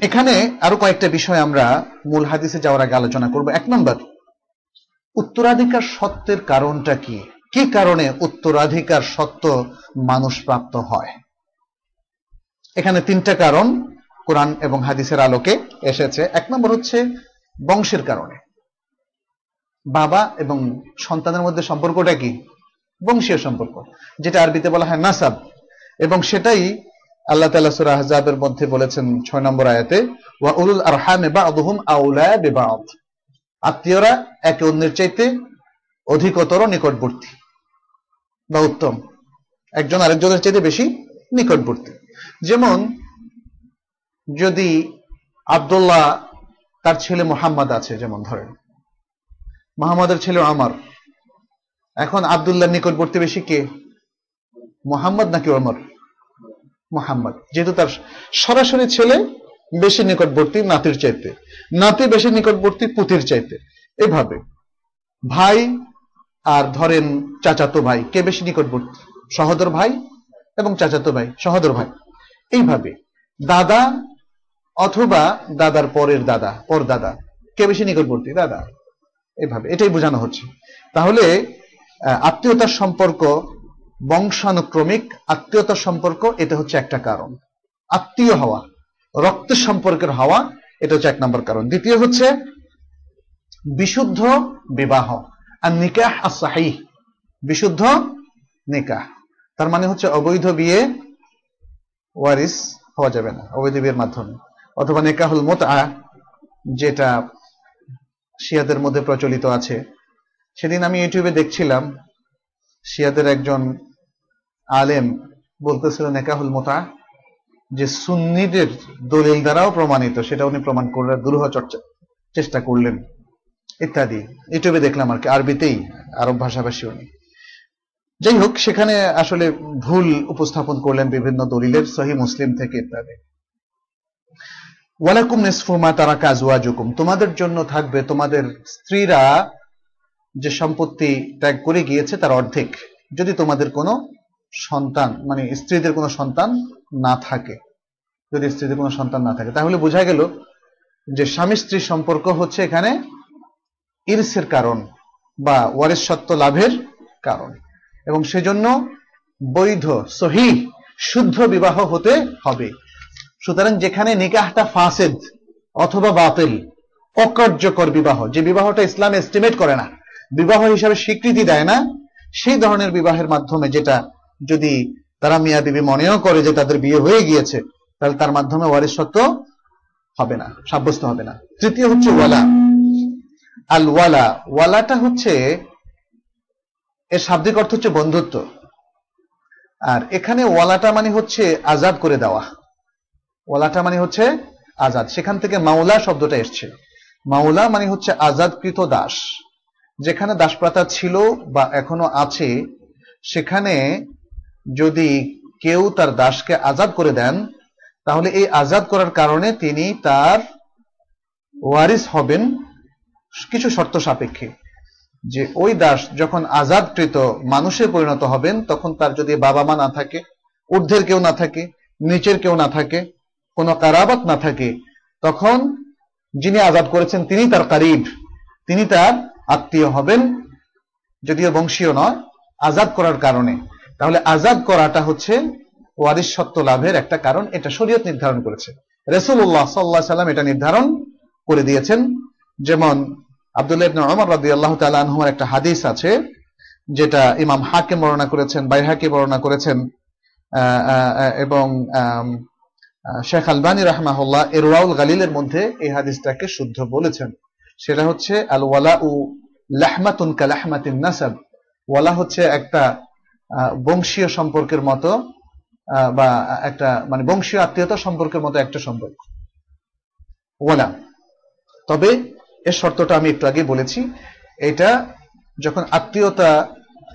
এখানে আরও কয়েকটা বিষয় আমরা মূল হাদিসে যাওয়ার আগে আলোচনা করব। এক নম্বর, উত্তরাধিকার সত্ত্বের কারণটা কি? কি কারণে উত্তরাধিকার সত্ত্ব মানুষ প্রাপ্ত হয়? এখানে তিনটা কারণ কোরআন এবং হাদিসের আলোকে এসেছে। এক নম্বর হচ্ছে বংশের কারণে। বাবা এবং সন্তানের মধ্যে সম্পর্কটা কি? বংশীয় সম্পর্ক, যেটা আরবিতে বলা হয় নাসাব। এবং সেটাই আল্লাহ তালা সুরা আহজাবের মধ্যে বলেছেন ছয় নম্বর আয়াতে, ওয়া উলুল আরহামে বা আদহুম আউলা বেবাদ। আত্মীয়রা একে অন্যের চাইতে অধিকতর নিকটবর্তী বা উত্তম। একজন আরেকজনের চাইতে বেশি নিকটবর্তী। যেমন, যদি আবদুল্লাহ তার ছেলে মোহাম্মদ আছে, যেমন ধরেন, মোহাম্মদের ছেলে আমার এখন আবদুল্লাহ নিকটবর্তী বেশি কে? মোহাম্মদ নাকি অমর মোহাম্মদ। যেহেতু তার সরাসরি ছেলে বেশি নিকটবর্তী নাতির চাইতে। নাতি বেশি নিকটবর্তী পুতির চাইতে। এভাবে। ভাই আর ধরেন চাচাতো ভাই, কে বেশি নিকটবর্তী? সহদর ভাই এবং চাচাতো ভাই, সহদর ভাই। এইভাবে। দাদা অথবা দাদার পরের দাদা, পর দাদা, কে বেশি নিকটবর্তী? দাদা। এভাবে। এটাই বোঝানো হচ্ছে। তাহলে আত্মীয়তার সম্পর্ক বংশানুক্রমিক আত্মীয়তার সম্পর্ক, এটা হচ্ছে একটা কারণ। আত্মীয় হওয়া, রক্তের সম্পর্কের হওয়া, এটা হচ্ছে এক নম্বর কারণ। দ্বিতীয় হচ্ছে বিশুদ্ধ বিবাহ আর নিকাহ আসাহি বিশুদ্ধ নিকাহ। তার মানে হচ্ছে অবৈধ বিয়ে ওয়ারিস হওয়া যাবে না, অবৈধ বিয়ের মাধ্যমে। অথবা নেকাহুল মোতা যেটা শিয়াদের মধ্যে প্রচলিত আছে। সেদিন আমি ইউটিউবে দেখছিলাম, শিয়াদের একজন আলেম বলতেছিল নেকাহুল মোতা, যে সুন্নিদের দলিল দ্বারাও প্রমাণিত, সেটা উনি প্রমাণ করলেন দুরূহ চর্চা চেষ্টা করলেন, ইত্যাদি। ইউটিউবে দেখলাম আর কি, আরবিতেই, আরব ভাষাভাষী উনি যাই হোক, সেখানে আসলে ভুল উপস্থাপন করলেন বিভিন্ন দলিলের, সহি মুসলিম থেকে ইত্যাদি। ওয়ালাকুম নিসফুমা তারা কাজুয়াজুকুম তোমাদের জন্য থাকবে, তোমাদের স্ত্রীরা যে সম্পত্তি ত্যাগ করে গিয়েছে তার অর্ধেক, যদি তোমাদের কোনো সন্তান মানে স্ত্রীদের কোনো সন্তান না থাকে, যদি স্ত্রীদের কোনো সন্তান না থাকে। তাহলে বোঝা গেল যে স্বামী স্ত্রীর সম্পর্ক হচ্ছে এখানে ইরসের কারণ বা ওয়ারিস সত্য লাভের কারণ। এবং সেজন্য বৈধ, সহি, শুদ্ধ বিবাহ হতে হবে। সুতরাং যেখানে নিকাহটা ফাসেদ অথবা বাতিল, অকার্যকর বিবাহ, যে বিবাহটা ইসলাম এস্টিমেট করে না বিবাহ হিসাবে স্বীকৃতি দেয় না, সেই ধরনের বিবাহের মাধ্যমে যেটা যদি তারা মিয়া বিবি মনেও করে যে তাদের বিয়ে হয়ে গিয়েছে, তাহলে তার মাধ্যমে ওয়ারিস সত্য হবে না, সাব্যস্ত হবে না। তৃতীয় হচ্ছে ওয়ালা। আল ওয়ালা, ওয়ালাটা হচ্ছে, এর শাব্দিক অর্থ হচ্ছে বন্ধুত্ব। আর এখানে ওয়ালাটা মানে হচ্ছে আজাদ করে দেওয়া। ওয়ালাটা মানে হচ্ছে আজাদ। সেখান থেকে মাওলা শব্দটা এসছে। মাওলা মানে হচ্ছে আজাদকৃত দাস। যেখানে দাসপ্রথা ছিল বা এখনও আছে, সেখানে যদি কেউ তার দাসকে আজাদ করে দেন, তাহলে এই আজাদ করার কারণে তিনি তার ওয়ারিস হবেন কিছু শর্ত সাপেক্ষে। যে ওই দাস যখন আজাদকৃত মানুষে পরিণত হবেন, তখন তার যদি বাবা মা না থাকে, ঊর্ধ্বের কেউ না থাকে, নিচের কেউ না থাকে, কোনো কারাবাত না থাকে, তখন যিনি আজাদ করেছেন তিনি তার কারিব, তিনি তার আত্মীয় হবেন, যদিও বংশীয় নয়, আজাদ করার কারণে। তাহলে আজাদ করাটা হচ্ছে ওয়ারিস সত্য লাভের একটা কারণ, এটা শরীয়ত নির্ধারণ করেছে। রসুল্লাহ সাল্লাহ সাল্লাম এটা নির্ধারণ করে দিয়েছেন। যেমন আব্দুল্লাহ ওমর তাআলা আনহুর একটা হাদিস আছে, যেটা ইমাম হাকিম বর্ণনা করেছেন, বাইহাকি বর্ণনা করেছেন এবং শেখ আলবানী রাহমাহুল্লাহ এরওয়াউল গালিলের মধ্যে এই হাদিসটাকে শুদ্ধ বলেছেন। সেটা হচ্ছে আল ওয়ালা উ লাহমাতুন কালাহমাতিন নাসাব। ওয়ালা হচ্ছে একটা বংশীয় সম্পর্কের মতো বা একটা মানে বংশীয় আত্মীয়তা সম্পর্কের মতো একটা সম্পর্ক। ওয়ালা। তবে এর শর্তটা আমি একটু আগে বলেছি, এটা যখন আত্মীয়তা,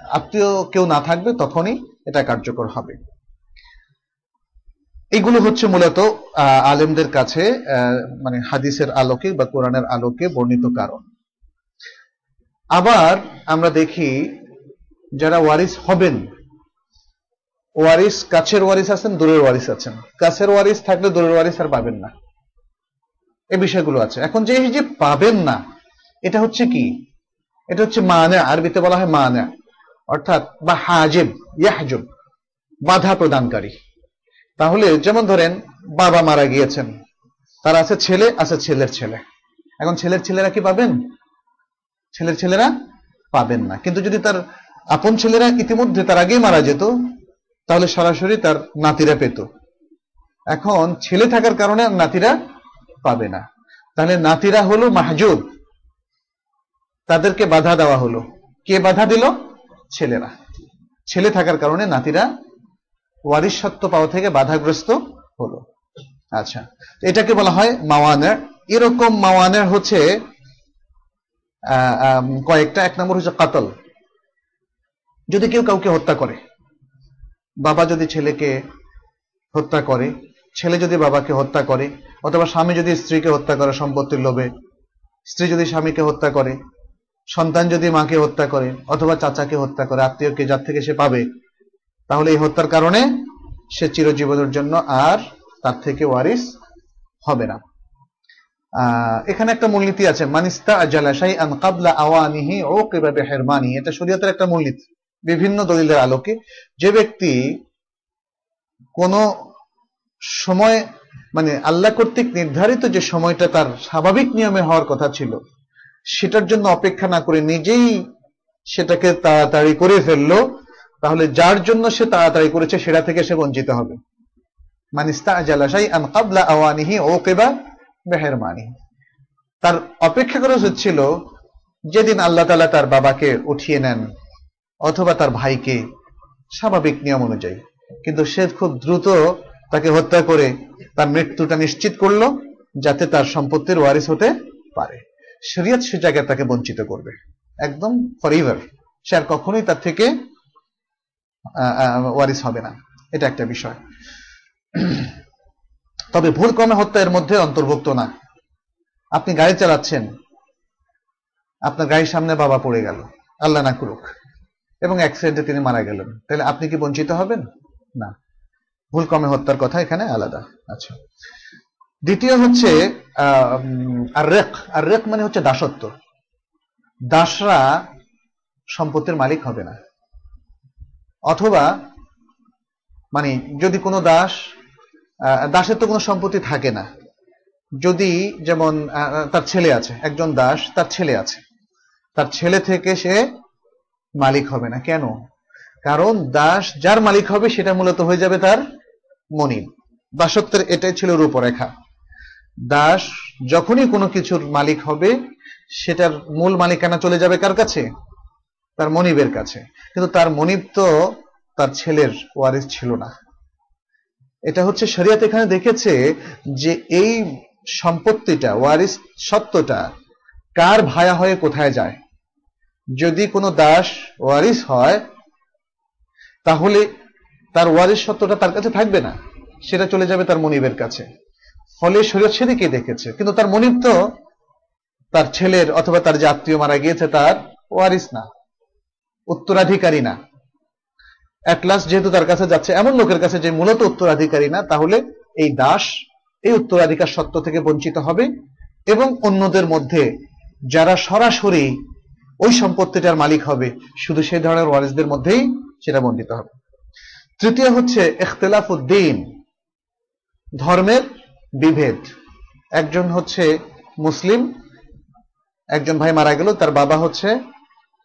আত্মীয় কেউ না থাকবে তখনই এটা কার্যকর হবে। এগুলো হচ্ছে মূলত আলেমদের কাছে মানে হাদিসের আলোকে বা কোরআনের আলোকে বর্ণিত কারণ। আবার আমরা দেখি যারা ওয়ারিস হবেন, ওয়ারিস, কাছের ওয়ারিস আছেন, দূরের ওয়ারিস আছেন। কাছের ওয়ারিস থাকলে দূরের ওয়ারিস আর পাবেন না। এই বিষয়গুলো আছে। এখন যে যে পাবেন না, এটা হচ্ছে কি? এটা হচ্ছে মানে আরবিতে বলা হয় মানে। অর্থাৎ বা হাজেব, ইয়াহজব, বাধা প্রদানকারী। তাহলে যেমন ধরেন বাবা মারা গিয়েছেন, তার আছে ছেলে, আছে ছেলের ছেলে। এখন ছেলের ছেলেরা কি পাবেন? ছেলের ছেলেরা পাবেন না। কিন্তু যদি তার আপন ছেলেরা ইতিমধ্যে তার আগেই মারা যেত, তাহলে সরাসরি তার নাতিরা পেত। এখন ছেলে থাকার কারণে নাতিরা পাবে না। তাহলে নাতিরা হলো মাহজুব তাদেরকে বাধা দেওয়া হলো। কে বাধা দিল? ছেলেরা। ছেলে থাকার কারণে নাতিরা ওয়ারিস সত্য পাওয়া থেকে বাধাগ্রস্ত হলো। আচ্ছা এটাকে বলা হয় মাওয়ানের। এরকম মাওয়ানের হচ্ছে কয়েকটা, এক নম্বর হচ্ছে কাতল। যদি কেউ কাউকে হত্যা করে, বাবা যদি ছেলেকে হত্যা করে, ছেলে যদি বাবাকে হত্যা করে, অথবা স্বামী যদি স্ত্রীকে হত্যা করে সম্পত্তির লোভে, স্ত্রী যদি স্বামীকে হত্যা করে, সন্তান যদি মাকে হত্যা করে, অথবা চাচাকে হত্যা করে, আত্মীয়কে যার থেকে সে পাবে তাহলে এই হত্যার কারণে সে চিরজীবনের জন্য আর তার থেকে ওয়ারিস হবে না। এখানে একটা মূলনীতি আছে, মানিস্তা জালাশাই আন কাবলা আওয়ানিহি ও কীভাবে হেরমানি এটা শরীয়তের একটা মূলনীতি, বিভিন্ন দলিলের আলোকে। যে ব্যক্তি কোন সময় মানে আল্লাহ কর্তৃক নির্ধারিত যে সময়টা তার স্বাভাবিক নিয়মে হওয়ার কথা ছিল, সেটার জন্য অপেক্ষা না করে নিজেই সেটাকে তাড়াতাড়ি করে ফেলল তাহলে যার জন্য সে তাড়াতাড়ি করেছে, সেটা থেকে সে বঞ্চিত হবে। তার অপেক্ষা করা হচ্ছিল, যেদিন আল্লাহ তালা তার বাবাকে উঠিয়ে নেন, অথবা তার ভাইকে, স্বাভাবিক নিয়ম অনুযায়ী। কিন্তু সে খুব দ্রুত তাকে হত্যা করে তার মৃত্যুটা নিশ্চিত করল, যাতে তার সম্পত্তির ওয়ারিস হতে পারে। শরিয়ত সে জায়গায় তাকে বঞ্চিত করবে। একদম ফরিভার সে আর কখনোই তার থেকে ওয়ারিস হবে না। এটা একটা বিষয়। তবে ভুল ক্রমে হত্যা এর মধ্যে অন্তর্ভুক্ত না। আপনি গাড়ি চালাচ্ছেন, আপনার গাড়ির সামনে বাবা পড়ে গেল। আল্লাহ না করুক। এবং অ্যাক্সিডেন্টে তিনি মারা গেলেন। তাহলে আপনি কি বঞ্চিত হবেন? না। ভুল ক্রমে হত্যার কথা এখানে আলাদা আচ্ছা দ্বিতীয় হচ্ছে আর রেক আর রেক মানে হচ্ছে দাসত্ব। দাসরা সম্পত্তির মালিক হবে না। অথবা মানে যদি কোনো দাস দাসের তো কোনো সম্পত্তি থাকে না। যদি যেমন তার ছেলে আছে, একজন দাস তার ছেলে আছে। তার ছেলে থেকে সে মালিক হবে না। কেন? কারণ দাস যার মালিক হবে, সেটা মূলত হয়ে যাবে তার মনিব। দাসত্বের এটাই ছিল রূপরেখা। দাস যখনই কোনো কিছুর মালিক হবে, সেটার মূল মালিকানা চলে যাবে কার কাছে? তার মনিবের কাছে। কিন্তু তার মনিব তো তার ছেলের ওয়ারিস ছিল না। এটা হচ্ছে শরিয়াত এখানে দেখেছে যে এই সম্পত্তিটা, ওয়ারিস সত্যটা কার ভায়া হয়ে কোথায় যায়? যদি কোনো দাস ওয়ারিস হয়, তাহলে তার ওয়ারিস সত্যটা তার কাছে থাকবে না। সেটা চলে যাবে তার মনিবের কাছে। ফলে শরীয়ত সেদিকে দেখেছে। কিন্তু তার মনিব তো তার ছেলের অথবা তার যে আত্মীয় মারা গিয়েছে তার ওয়ারিস না। উত্তরাধিকারী না। অ্যাটলাস যেহেতু তার কাছে যাচ্ছে, এমন লোকের কাছে যে মূলত উত্তরাধিকারী না, তাহলে এই দাস, এই উত্তরাধিকার সত্য থেকে বঞ্চিত হবে এবং অন্যদের মধ্যে যারা সরাসরি ওই সম্পত্তিটার মালিক হবে, শুধু সেই ধরনের ওয়ারিসদের মধ্যেই সেটা বন্টিত হবে। তৃতীয় হচ্ছে এখতলাফ উদ্দিন ধর্মের বিভেদ। একজন হচ্ছে মুসলিম, একজন ভাই মারা গেল, তার বাবা হচ্ছে,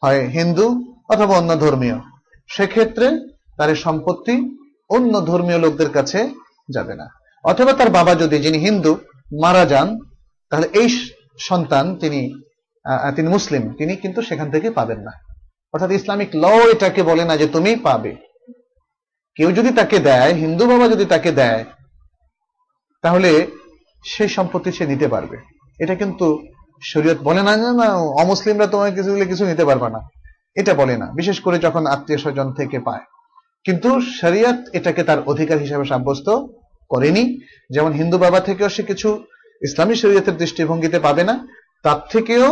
হয় হিন্দু অথবা অন্য ধর্মীয়। সেক্ষেত্রে তার সম্পত্তি অন্য ধর্মীয় লোকদের কাছে যাবে না। অথবা তার বাবা যদি, যিনি হিন্দু, মারা যান, তাহলে এই সন্তান তিনি তিনি মুসলিম, তিনি কিন্তু সেখান থেকে পাবেন না। অর্থাৎ ইসলামিক ল এটাকে বলে না যে তুমি পাবে। কেউ যদি তাকে দেয়, হিন্দু বাবা যদি তাকে দেয়, তাহলে সেই সম্পত্তি সে নিতে পারবে। এটা কিন্তু শরীয়ত বলে না না, অমুসলিমরা তোমায় কিছু কিছু নিতে পারবে না। এটা বলে না, বিশেষ করে যখন আত্মীয় স্বজন থেকে পায়। কিন্তু শরিয়ত এটাকে তার অধিকার হিসাবে সাব্যস্ত করেনি। যেমন হিন্দু বাবা থেকেও সে কিছু ইসলামী শরীয়তের দৃষ্টিভঙ্গিতে পাবে না, তার থেকেও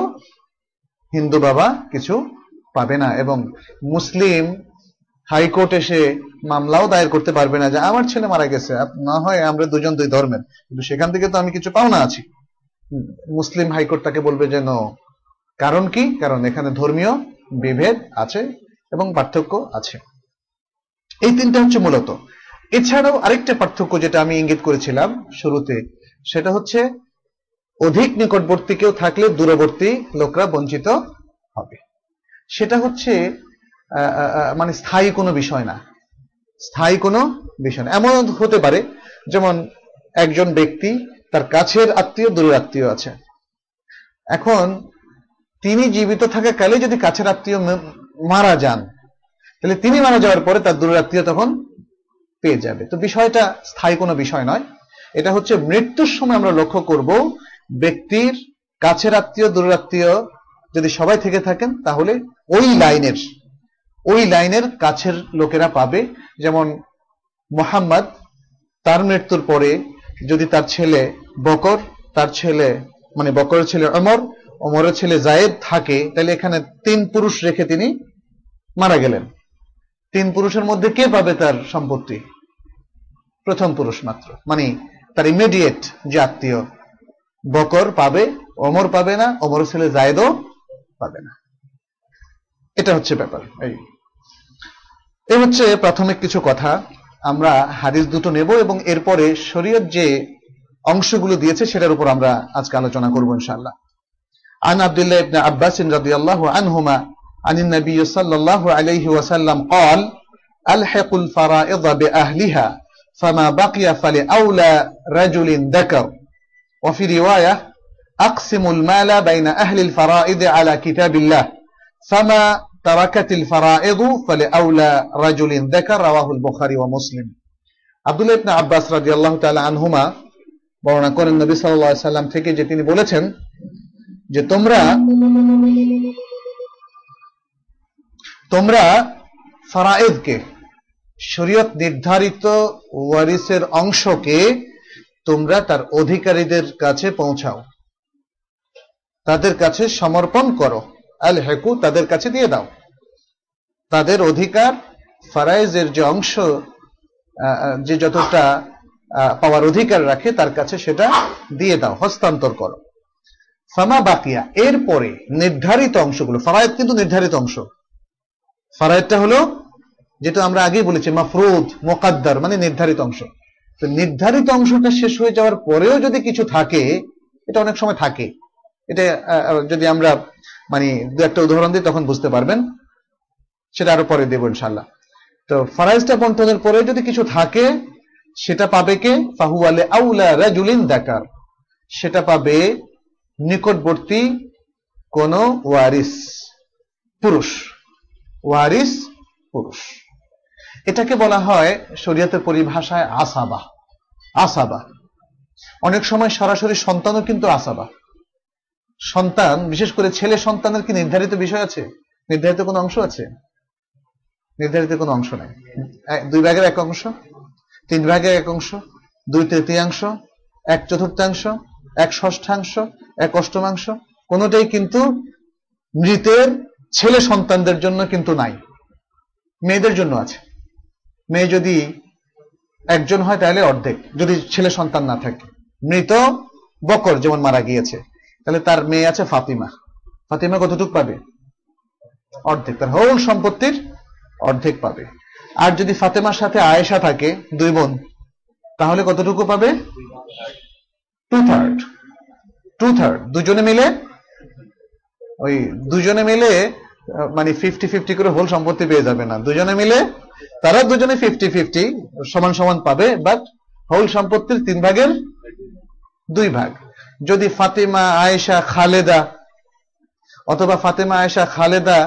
হিন্দু বাবা কিছু পাবে না। এবং মুসলিম হাইকোর্ট এসে মামলাও দায়ের করতে পারবে না যে, আমার ছেলে মারা গেছে না হয় আমরা দুজন দুই ধর্মের, কিন্তু সেখান থেকে তো আমি কিছু পাওনা আছি। মুসলিম হাইকোর্ট তাকে বলবে যে নো কারণ কি? কারণ এখানে ধর্মীয় বিভেদ আছে এবং পার্থক্য আছে। এই তিনটা হচ্ছে মূলত। এছাড়াও আরেকটা পার্থক্য যেটা আমি ইঙ্গিত করেছিলাম শুরুতে, সেটা হচ্ছে অধিক নিকটবর্তী কেউ থাকলে দূরবর্তী লোকরা বঞ্চিত হবে। সেটা হচ্ছে মানে স্থায়ী কোনো বিষয় না। স্থায়ী কোনো বিষয় না। এমন হতে পারে, যেমন একজন ব্যক্তি তার কাছের আত্মীয়, দূরের আত্মীয় আছে। এখন তিনি জীবিত থাকাকালে যদি কাছের আত্মীয় মারা যান, তাহলে তিনি মারা যাওয়ার পরে তার দূরের আত্মীয় তখন পেয়ে যাবে। তো বিষয়টা স্থায়ী কোনো বিষয় নয়। এটা হচ্ছে মৃত্যুর সময় আমরা লক্ষ্য করব ব্যক্তির কাছের আত্মীয়, দূরের আত্মীয় যদি সবাই থেকে থাকেন, তাহলে ওই লাইনের ওই লাইনের কাছের লোকেরা পাবে। যেমন মোহাম্মদ, তার মৃত্যুর পরে যদি তার ছেলে বকর, তার ছেলে মানে বকরের ছেলে অমর অমরের ছেলে জায়েদ থাকে, তাহলে এখানে তিন পুরুষ রেখে তিনি মারা গেলেন। তিন পুরুষের মধ্যে কে পাবে তার সম্পত্তি? প্রথম পুরুষ মাত্র। মানে তার ইমিডিয়েট যে আত্মীয় বকর পাবে অমর পাবে না অমরের ছেলে জায়েদও পাবে না। এটা হচ্ছে ব্যাপার। এই এই হচ্ছে প্রাথমিক কিছু কথা। আমরা হাদিস দুটো নেব এবং এরপরে শরীয়ত যে অংশগুলো দিয়েছে সেটার উপর আমরা আজকে আলোচনা করব ইনশাআল্লাহ। عن عبد الله بن عباس رضي الله عنهما عن النبي صلى الله عليه وسلم قال ألحق الفرائض بأهلها فما بقي فلأولى رجل ذكر وفي رواية أقسم المال بين أهل الفرائض على كتاب الله فما تركت الفرائض فلأولى رجل ذكر رواه البخاري ومسلم عبد الله بن عباس رضي الله تعالى عنهما বর্ণনা করেন নবী সাল্লাল্লাহু আলাইহি সাল্লাম থেকে যে তিনি বলেছেন যে তোমরা তোমরা ফারায়েদকে, শরীয়ত নির্ধারিত ওয়ারিসের অংশকে তোমরা তার অধিকারীদের কাছে পৌঁছাও। তাদের কাছে সমর্পণ করো। আল হেকু তাদের কাছে দিয়ে দাও। তাদের অধিকার ফারাইজের যে অংশ যে যতটা পাওয়ার অধিকার রাখে তার কাছে সেটা দিয়ে দাও, হস্তান্তর করো। ফামা বাকিয়া, এরপরে নির্ধারিত অংশগুলো, ফারায়েদ কিন্তু নির্ধারিত অংশ। ফারায়েদটা হলো, যেটা আমরা আগেই বলেছি, মাফরুদ, মোকাদ্দার মানে নির্ধারিত অংশ। তো নির্ধারিত অংশটা শেষ হয়ে যাওয়ার পরেও যদি কিছু থাকে, এটা অনেক সময় থাকে। এটা যদি আমরা মানে দু একটা উদাহরণ দিই, তখন বুঝতে পারবেন। সেটা আরও পরে দেব ইনশাল্লাহ তো ফারাইজটা বন্টনের পরে যদি কিছু থাকে, সেটা পাবে কে? ফাহু আলে আউলা রাজুলিন দেকার। সেটা পাবে নিকটবর্তী কোন ওয়ারিস, পুরুষ। ওয়ারিস, পুরুষ। এটাকে বলা হয় শরীয়তের পরিভাষায় আসাবা। আসাবা। অনেক সময় সরাসরি সন্তানও কিন্তু আসাবা। সন্তান, বিশেষ করে ছেলে সন্তানের কি নির্ধারিত বিষয় আছে? নির্ধারিত কোনো অংশ আছে? নির্ধারিত কোনো অংশ নেই। দুই ভাগের এক অংশ, তিন ভাগের এক অংশ দুই তৃতীয়াংশ, এক চতুর্থাংশ এক ষষ্ঠাংশ, এক অষ্টমাংশ। কোনোটাই কিন্তু মৃতের ছেলে সন্তানদের জন্য কিন্তু নাই। মেয়েদের জন্য আছে। মেয়ে যদি একজন হয় তাহলে অর্ধেক, যদি ছেলে সন্তান না থাকে। মৃত বকর যেমন মারা গিয়েছে, তাহলে তার মেয়ে আছে ফাতিমা। ফাতিমা কতটুক পাবে? অর্ধেক। তার হোল সম্পত্তির অর্ধেক পাবে। আর যদি ফাতেমার সাথে আয়েশা থাকে, দুই বোন, তাহলে কতটুকু পাবে? টু থার্ড টু থার্ড দুজনে মিলে ওই দুজনে মিলে মানে ফিফটি ফিফটি করে হোল সম্পত্তি পেয়ে যাবে না। দুজনে মিলে, তারা দুজনে ফিফটি ফিফটি সমান সমান পাবে বাট হোল সম্পত্তির তিন ভাগের দুই ভাগ। যদি ফাতেমা, আয়েশা, খালেদা অথবা ফাতেমা, আয়েশা, খালেদা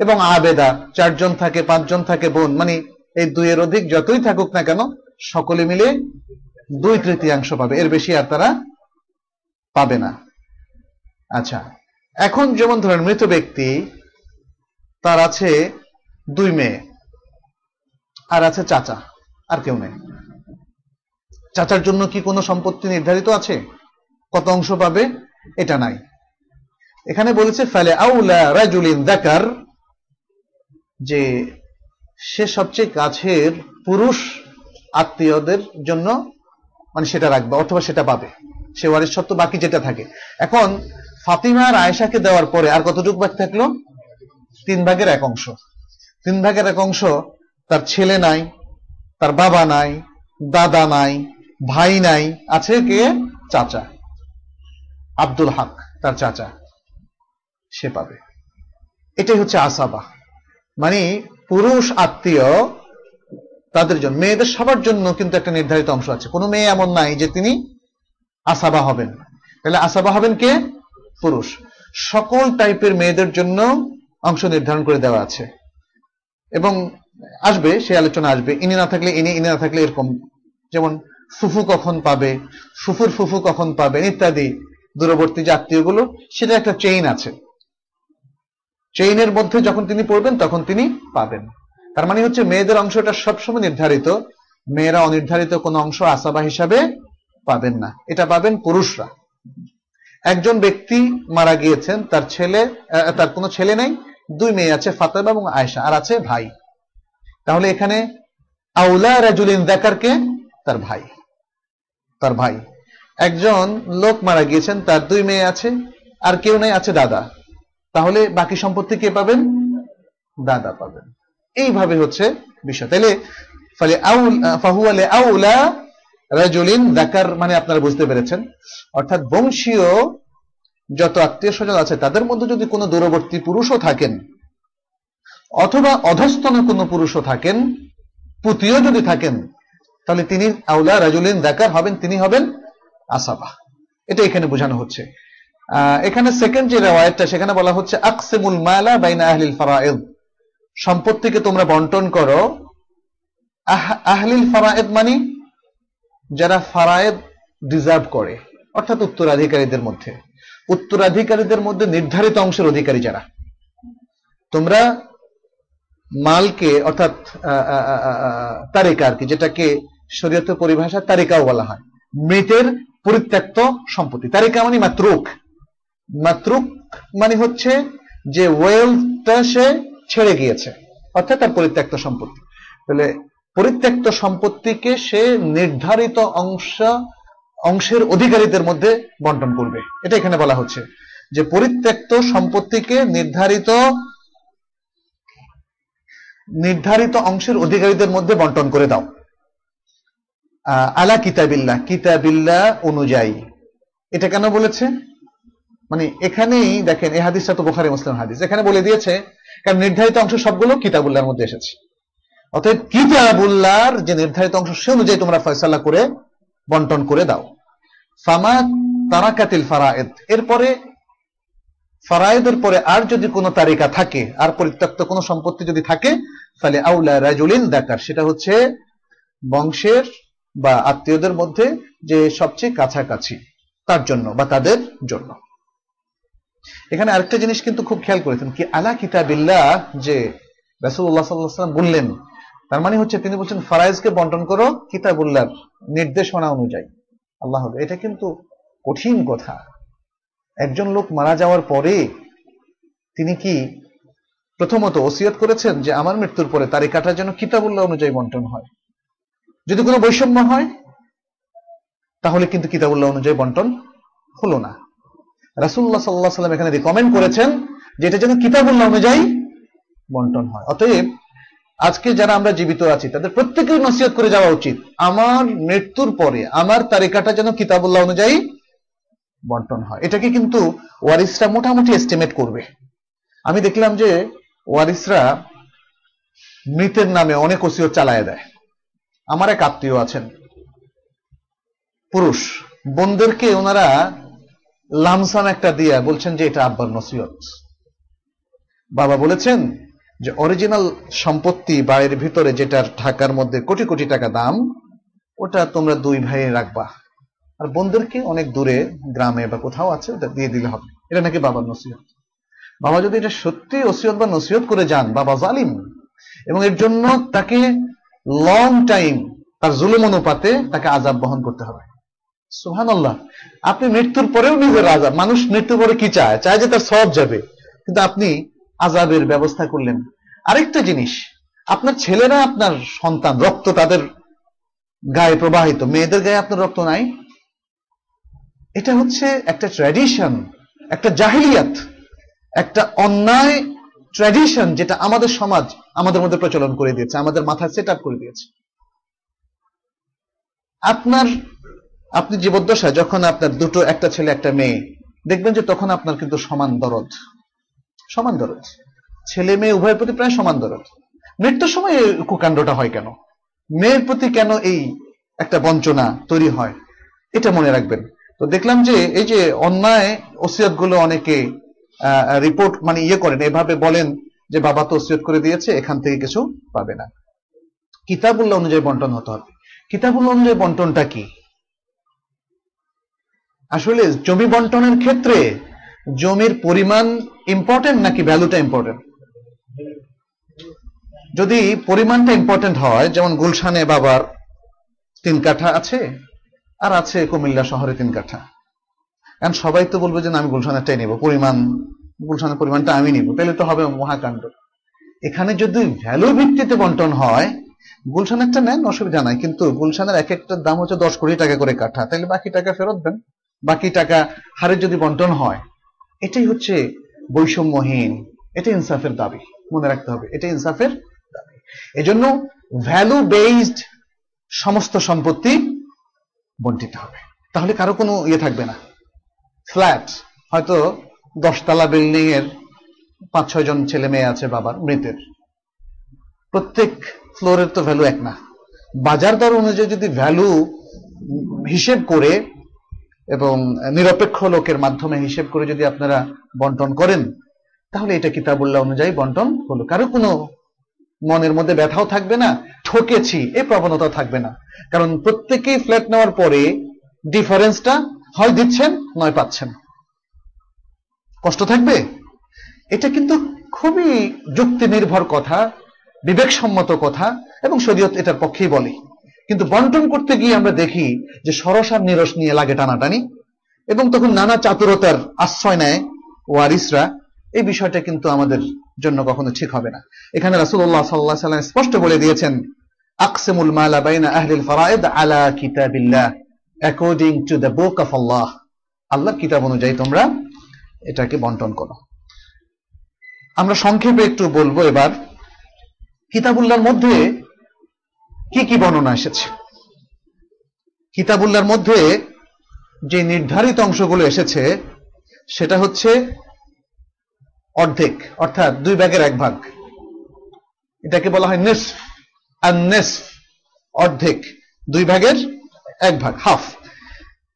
এবং আবেদা চারজন থাকে, পাঁচজন থাকে বোন মানে এই দুইয়ের অধিক যতই থাকুক না কেন, সকলে মিলে দুই তৃতীয়াংশ পাবে। এর বেশি আর তারা পাবে না। আচ্ছা এখন যেমন ধরেন মৃত ব্যক্তি, তার আছে দুই মেয়ে, আর আছে চাচা, আর কেউ নেই। চাচার জন্য কি কোনো সম্পত্তি নির্ধারিত আছে? কত অংশ পাবে? এটা নাই। এখানে বলেছে, ফেলে আউলা রাজুলিন দাকার যে সে সবচেয়ে কাছের পুরুষ আত্মীয়দের জন্য মানে সেটা রাখবে, অথবা সেটা পাবে। সে ওয়ারিশ সত্ত্ব বাকি যেটা থাকে। এখন, ফাতিমা আর আয়েশাকে দেওয়ার পরে আর কতটুকু বাকি থাকল? তিন ভাগের এক অংশ। তিন ভাগের এক অংশ, তার ছেলে নাই, তার বাবা নাই, দাদা নাই, ভাই নাই, আছে কে? চাচা। আব্দুল হক, তার চাচা। সে পাবে। এটাই হচ্ছে আসাবা। মানে পুরুষ আত্মীয় তাদের জন্য। মেয়েদের সবার জন্য কিন্তু একটা নির্ধারিত অংশ আছে। কোনো মেয়ে এমন নাই যে তিনি আসাবা হবেন। তাহলে আসাবা হবেন কে? পুরুষ। সকল টাইপের মেয়েদের জন্য অংশ নির্ধারণ করে দেওয়া আছে। এবং আসবে, সে আলোচনা আসবে। ইনি না থাকলে ইনি ইনি না থাকলে এরকম। যেমন ফুফু কখন পাবে, ফুফুর ফুফু কখন পাবেন ইত্যাদি দূরবর্তী যে আত্মীয়গুলো, সেটা একটা চেইন আছে। চেইনের মধ্যে যখন তিনি পড়বেন, তখন তিনি পাবেন। তার মানে হচ্ছে মেয়েদের অংশটা সবসময় নির্ধারিত। মেয়েরা অনির্ধারিত কোনো অংশ আসাবা হিসাবে পাবেন না। এটা পাবেন পুরুষরা। একজন ব্যক্তি মারা গিয়েছেন, তার ছেলে তার কোনো ছেলে নেই, দুই মেয়ে আছে, ফাতেমা এবং আয়েশা, আর আছে ভাই। তাহলে এখানে আউলা রাজুলিন দেখারকে তার ভাই। তার ভাই। একজন লোক মারা গিয়েছেন, তার দুই মেয়ে আছে, আর কেউ নেই, আছে দাদা। তাহলে বাকি সম্পত্তি কে পাবেন? দাদা পাবেন। এইভাবে হচ্ছে বিষয়। তাইলে ফলে ফাহুয়ালে আউলা রাজুলিন দাকার মানে আপনারা বুঝতে পেরেছেন। অর্থাৎ বংশীয় যত আত্মীয় স্বজন আছে, তাদের মধ্যে যদি কোনো দূরবর্তী পুরুষও থাকেন, অথবা অধস্তন কোনো পুরুষও থাকেন, পুতিও যদি থাকেন, তাহলে তিনি আউলা রাজুলিন দাকার হবেন, তিনি হবেন আসাবা। এটা এখানে বোঝানো হচ্ছে। এখানে সেকেন্ড যে রেওয়ায়তটা, সেখানে বলা হচ্ছে, আকসেমুল মালা বাইনা আহলিল ফারায়েদ সম্পত্তিকে তোমরা বন্টন করো। আহলিল ফারায়েদ মানে যারা ফারায়েদ ডিজার্ভ করে, অর্থাৎ উত্তরাধিকারীদের মধ্যে। উত্তরাধিকারীদের মধ্যে নির্ধারিত অংশের অধিকারী যারা। তোমরা মালকে, অর্থাৎ তারিকা আর কি, যেটাকে শরীয়ত পরিভাষা তারিকাও বলা হয়। মৃতের পরিত্যক্ত সম্পত্তি। তারিকা মানে মাত্রুক। মাত্রুক মানে হচ্ছে যে ওয়েলথটা সে ছেড়ে গিয়েছে। অর্থাৎ তার পরিত্যক্ত সম্পত্তি। তাহলে পরিত্যক্ত সম্পত্তিকে সে নির্ধারিত অংশ, অংশের অধিকারীদের মধ্যে বন্টন করবে। এটা এখানে বলা হচ্ছে। যে পরিত্যক্ত সম্পত্তিকে নির্ধারিত নির্ধারিত অংশের অধিকারীদের মধ্যে বন্টন করে দাও। আলা কিতাবিল্লাহ কিতাবিল্লাহ অনুযায়ী। এটা কেন বলেছে? মানে এখানেই দেখেন এই হাদিসটা তো বোখারি, মুসলিম হাদিস। এখানে বলে দিয়েছে কারণ নির্ধারিত অংশ সবগুলো কিতাবুল্লাহর মধ্যে এসেছে। অতএব কিতাবুল্লাহর যে নির্ধারিত অংশ, সে অনুযায়ী তোমরা ফয়সালা করে বন্টন করে দাও। ফামা তারাকাতিল ফারায়েদ, এরপরে ফারায়েদের পরে আর যদি কোনো তালিকা থাকে, আর পরিত্যক্ত কোনো সম্পত্তি যদি থাকে তাহলে আউলা রাজুলিন দেখার সেটা হচ্ছে বংশের বা আত্মীয়দের মধ্যে যে সবচেয়ে কাছাকাছি, তার জন্য বা তাদের জন্য। এখানে আরেকটা জিনিস কিন্তু খুব খেয়াল করেছেন কি, আলা কিতাবিল্লাহ, যে রাসূলুল্লাহ সাল্লাল্লাহু বললেন, তার মানে হচ্ছে তিনি বলছেন, ফারাইজকে বন্টন করো কিতাবুল্লাহর নির্দেশনা অনুযায়ী। আল্লাহ এটা কিন্তু কঠিন কথা। একজন লোক মারা যাওয়ার পরে তিনি কি প্রথমত ওসিয়ত করেছেন যে, আমার মৃত্যুর পরে তারিকাটা যেন কিতাবুল্লাহ অনুযায়ী বন্টন হয়? যদি কোনো বৈষম্য হয়, তাহলে কিন্তু কিতাবুল্লাহ অনুযায়ী বন্টন হলো না। রাসুল্লাহ সাল্লাহ সাল্লাম এখানে রিকমেন্ড করেছেন, যে এটা যেন কিতাবুল্লাহ অনুযায়ী বন্টন হয়। অতএব, আজকে যারা আমরা জীবিত আছি, তাদের প্রত্যেকের নসিহত করে যাওয়া উচিত। আমার মৃত্যুর পরে আমার তালিকাটা যেন কিতাবুল্লাহ অনুযায়ী বন্টন হয়। এটাকে কিন্তু ওয়ারিসরা মোটামুটি এস্টিমেট করবে। আমি দেখলাম যে ওয়ারিসরা মৃতের নামে অনেক ওসিয়ত চালায় দেয়। আমার এক আত্মীয় আছেন, পুরুষ। বোনদেরকে ওনারা লামসাম একটা দিয়া বলছেন যে এটা আব্বার নসিহত। বাবা বলেছেন যে অরিজিনাল সম্পত্তি বাড়ির ভিতরে যেটার ঢাকার মধ্যে কোটি কোটি টাকা দাম, ওটা তোমরা দুই ভাই রাখবা। আর বোনদেরকে অনেক দূরে, গ্রামে বা কোথাও আছে, ওটা দিয়ে দিলে হবে। এটা নাকি বাবার নসিহত। বাবা যদি এটা সত্যি ওসিয়ত বা নসিহত করে যান, বাবা জালিম। এবং এর জন্য তাকে লং টাইম তার জুলুম অনুপাতে তাকে আজাব বহন করতে হবে। সুহান আল্লাহ আপনি মৃত্যুর পরেও নিজের আজাব মানুষ মৃত্যুর পরে কি চায়? চায় যে তার সব যাবে। কিন্তু আপনি আজাবের ব্যবস্থা করলেন। আরেকটা জিনিস, আপনার ছেলেরা, আপনার সন্তান, রক্ত তাদের গায়ে প্রবাহিত, মেয়েদের গায়ে আপনার রক্ত নাই? এটা হচ্ছে একটা ট্র্যাডিশন একটা জাহিলিয়াত, একটা অন্যায় ট্র্যাডিশন যেটা আমাদের সমাজ আমাদের মধ্যে প্রচলন করে দিয়েছে, আমাদের মাথায় সেট করে দিয়েছে। আপনার আপনি জীবদ্দশায় যখন আপনার দুটো, একটা ছেলে, একটা মেয়ে, দেখবেন যে তখন আপনার কিন্তু সমান দরদ। সমান দরদ। ছেলে মেয়ে উভয়ের প্রতি প্রায় সমান দরদ। মৃত্যুর সময় এই কুকাণ্ডটা হয় কেন? মেয়ের প্রতি কেন এই একটা বঞ্চনা তৈরি হয়? এটা মনে রাখবেন। তো দেখলাম যে এই যে অন্যায় ওসিয়তগুলো অনেকে রিপোর্ট মানে ইয়ে করেন, এভাবে বলেন যে বাবা তো ওসিয়ত করে দিয়েছে, এখান থেকে কিছু পাবে না। কিতাবুল্লাহ অনুযায়ী বন্টন হতে হবে। কিতাবুল্লাহ অনুযায়ী বন্টনটা কি? আসলে জমি বন্টনের ক্ষেত্রে জমির পরিমাণ ইম্পর্টেন্ট নাকি ভ্যালুটা ইম্পর্টেন্ট যদি পরিমাণটা ইম্পর্টেন্ট হয়, যেমন গুলশানে বাবার তিন কাঠা আছে, আর আছে কুমিল্লা শহরে তিন কাঠা। কারণ সবাই তো বলবে যে আমি গুলশানেরটাই নেব। পরিমাণ, গুলশানের পরিমাণটা আমি নিব, তাহলে তো হবে মহাকাণ্ড। এখানে যদি ভ্যালু ভিত্তিতে বন্টন হয়, গুলশানেরটা নেন, অসুবিধা নাই। কিন্তু গুলশানের এক একটার দাম হচ্ছে দশ কোটি টাকা করে কাঠা। তাহলে বাকি টাকা ফেরত দেন। বাকি টাকা হারে যদি বন্টন হয়, এটাই হচ্ছে বৈষম্যহীন এটা ইনসাফের দাবি, মনে রাখতে হবে এটা ইনসাফের দাবি। এজন্য ভ্যালু বেসড সমস্ত সম্পত্তি বন্টিত হবে। তাহলে কারও কোনো ইয়ে থাকবে না। ফ্ল্যাট হয়তো দশতলা বিল্ডিং এর পাঁচ ছয় জন ছেলে মেয়ে আছে বাবার, মৃতের। প্রত্যেক ফ্লোরের তো ভ্যালু এক না। বাজার দর অনুযায়ী যদি ভ্যালু হিসেব করে এবং নিরপেক্ষ লোকের মাধ্যমে হিসেব করে যদি আপনারা বন্টন করেন, তাহলে এটা কিতাবুল্লাহ অনুযায়ী বন্টন হলো। কারও কোনো মনের মধ্যে ব্যথাও থাকবে না, ঠকেছি এই প্রবণতা থাকবে না। কারণ প্রত্যেকেই ফ্ল্যাট নেওয়ার পরে ডিফারেন্সটা হয় দিচ্ছেন, নয় পাচ্ছেন। কষ্ট থাকবে? এটা কিন্তু খুবই যুক্তি নির্ভর কথা, বিবেকসম্মত কথা, এবং শরীয়ত এটার পক্ষেই বলে। কিন্তু বন্টন করতে গিয়ে আমরা দেখি যে সরসার নিরস নিয়ে লাগে টানাটানি এবং তখন নানা চাতুরতার আশ্রয় নেয় ওয়ারিসরা। এই বিষয়টা কিন্তু আমাদের জন্য কখনো ঠিক হবে না। এখানে রাসুল্লাহ সাল্লাহ সাল্লাম স্পষ্ট বলে দিয়েছেন, আকসেমুল মালা বাইনা আহলিল আলা কিতাবিল্লাহ according to the book of Allah কিতাব অনুযায়ী তোমরা এটাকে বন্টন করো। আমরা সংক্ষেপে একটু বলব এবার, কিতাবুল্লাহর মধ্যে কি কি বর্ণনা এসেছে? কিতাবুল্লাহর মধ্যে যে নির্ধারিত অংশগুলো এসেছে, সেটা হচ্ছে অর্ধেক, অর্থাৎ দুই ভাগের এক ভাগ। এটাকে বলা হয় নেস আর নেস অর্ধেক, দুই ভাগের এক ভাগ, হাফ।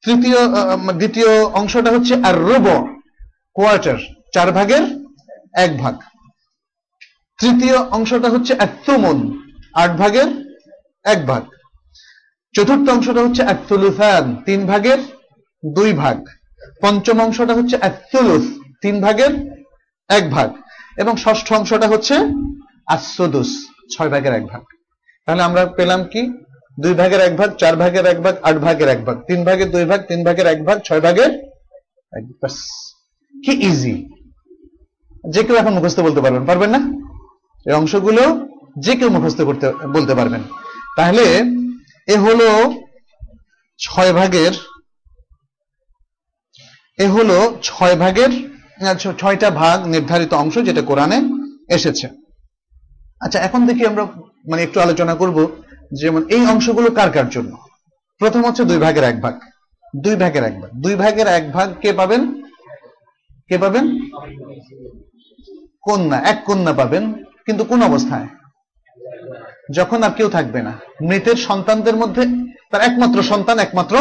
তৃতীয় দ্বিতীয় অংশটা হচ্ছে আর রুব কোয়ার্টার, চার ভাগের এক ভাগ। তৃতীয় অংশটা হচ্ছে একতুমন আট ভাগের এক ভাগ। চতুর্থ অংশটা হচ্ছে একতুলুফান তিন ভাগের দুই ভাগ। পঞ্চম অংশটা হচ্ছে একতুলুফ তিন ভাগের এক ভাগ। এবং ষষ্ঠ অংশটা হচ্ছে আসদুস ছয় ভাগের এক ভাগ। তাহলে আমরা পেলাম কি? দুই ভাগের এক ভাগ, চার ভাগের এক ভাগ, আট ভাগের এক ভাগ। তিন ভাগের দুই ভাগ, তিন ভাগের এক ভাগ, ছয় ভাগের কি ইজি যে কেউ এখন মুখস্থ বলতে পারবেন। পারবেন না? এই অংশগুলো যে কেউ মুখস্থ করতে, বলতে পারবেন। তাহলে এ হলো ছয় ভাগের, এ হলো ছয় ভাগের ছয়টা ভাগ নির্ধারিত অংশ যেটা কোরআনে এসেছে। আচ্ছা এখন দেখি আমরা মানে একটু আলোচনা করব যেমন এই অংশগুলো কার কার জন্য? প্রথম হচ্ছে দুই ভাগের এক ভাগ। দুই ভাগের এক ভাগ। দুই ভাগের এক ভাগ কে পাবেন? কে পাবেন? কন্যা। এক কন্যা পাবেন, কিন্তু কোন অবস্থায়? যখন আর কেউ থাকবে না। মৃতের সন্তানদের মধ্যে তার একমাত্র সন্তান, একমাত্র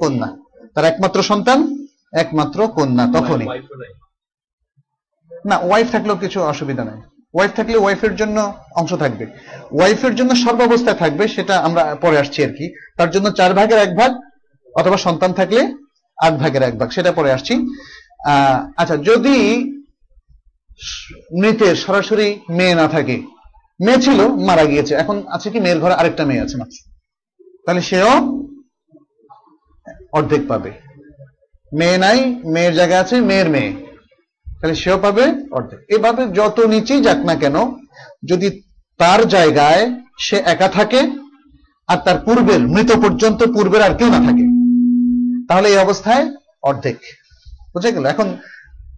কন্যা। তার একমাত্র সন্তান, একমাত্র কন্যা, তখনই। না ওয়াইফ থাকলেও কিছু অসুবিধা নাই। ওয়াইফ থাকলে ওয়াইফের জন্য অংশ থাকবে। ওয়াইফের জন্য সর্বাবস্থায় থাকবে, সেটা আমরা পরে আসছি আর কি। তার জন্য চার ভাগের এক ভাগ, অথবা সন্তান থাকলে আট ভাগের এক ভাগ, সেটা পরে আসছি। আচ্ছা যদি মৃতের সরাসরি মেয়ে না থাকে মেয়ে ছিল, মারা গিয়েছে। এখন আছে কি মেয়ের ঘরে আরেকটা মেয়ে আছে মাত্র। তাহলে সেও অর্ধেক পাবে। মেয়ে নাই, মেয়ের জায়গা আছে, মেয়ের মেয়ে। তাহলে সেও পাবে অর্ধেক। এভাবে যত নিচেই যাক না কেন, যদি তার জায়গায় সে একা থাকে, আর তার পূর্বের, মৃত পর্যন্ত পূর্বের আর কেউ না থাকে, তাহলে এই অবস্থায় অর্ধেক। বুঝে গেল? এখন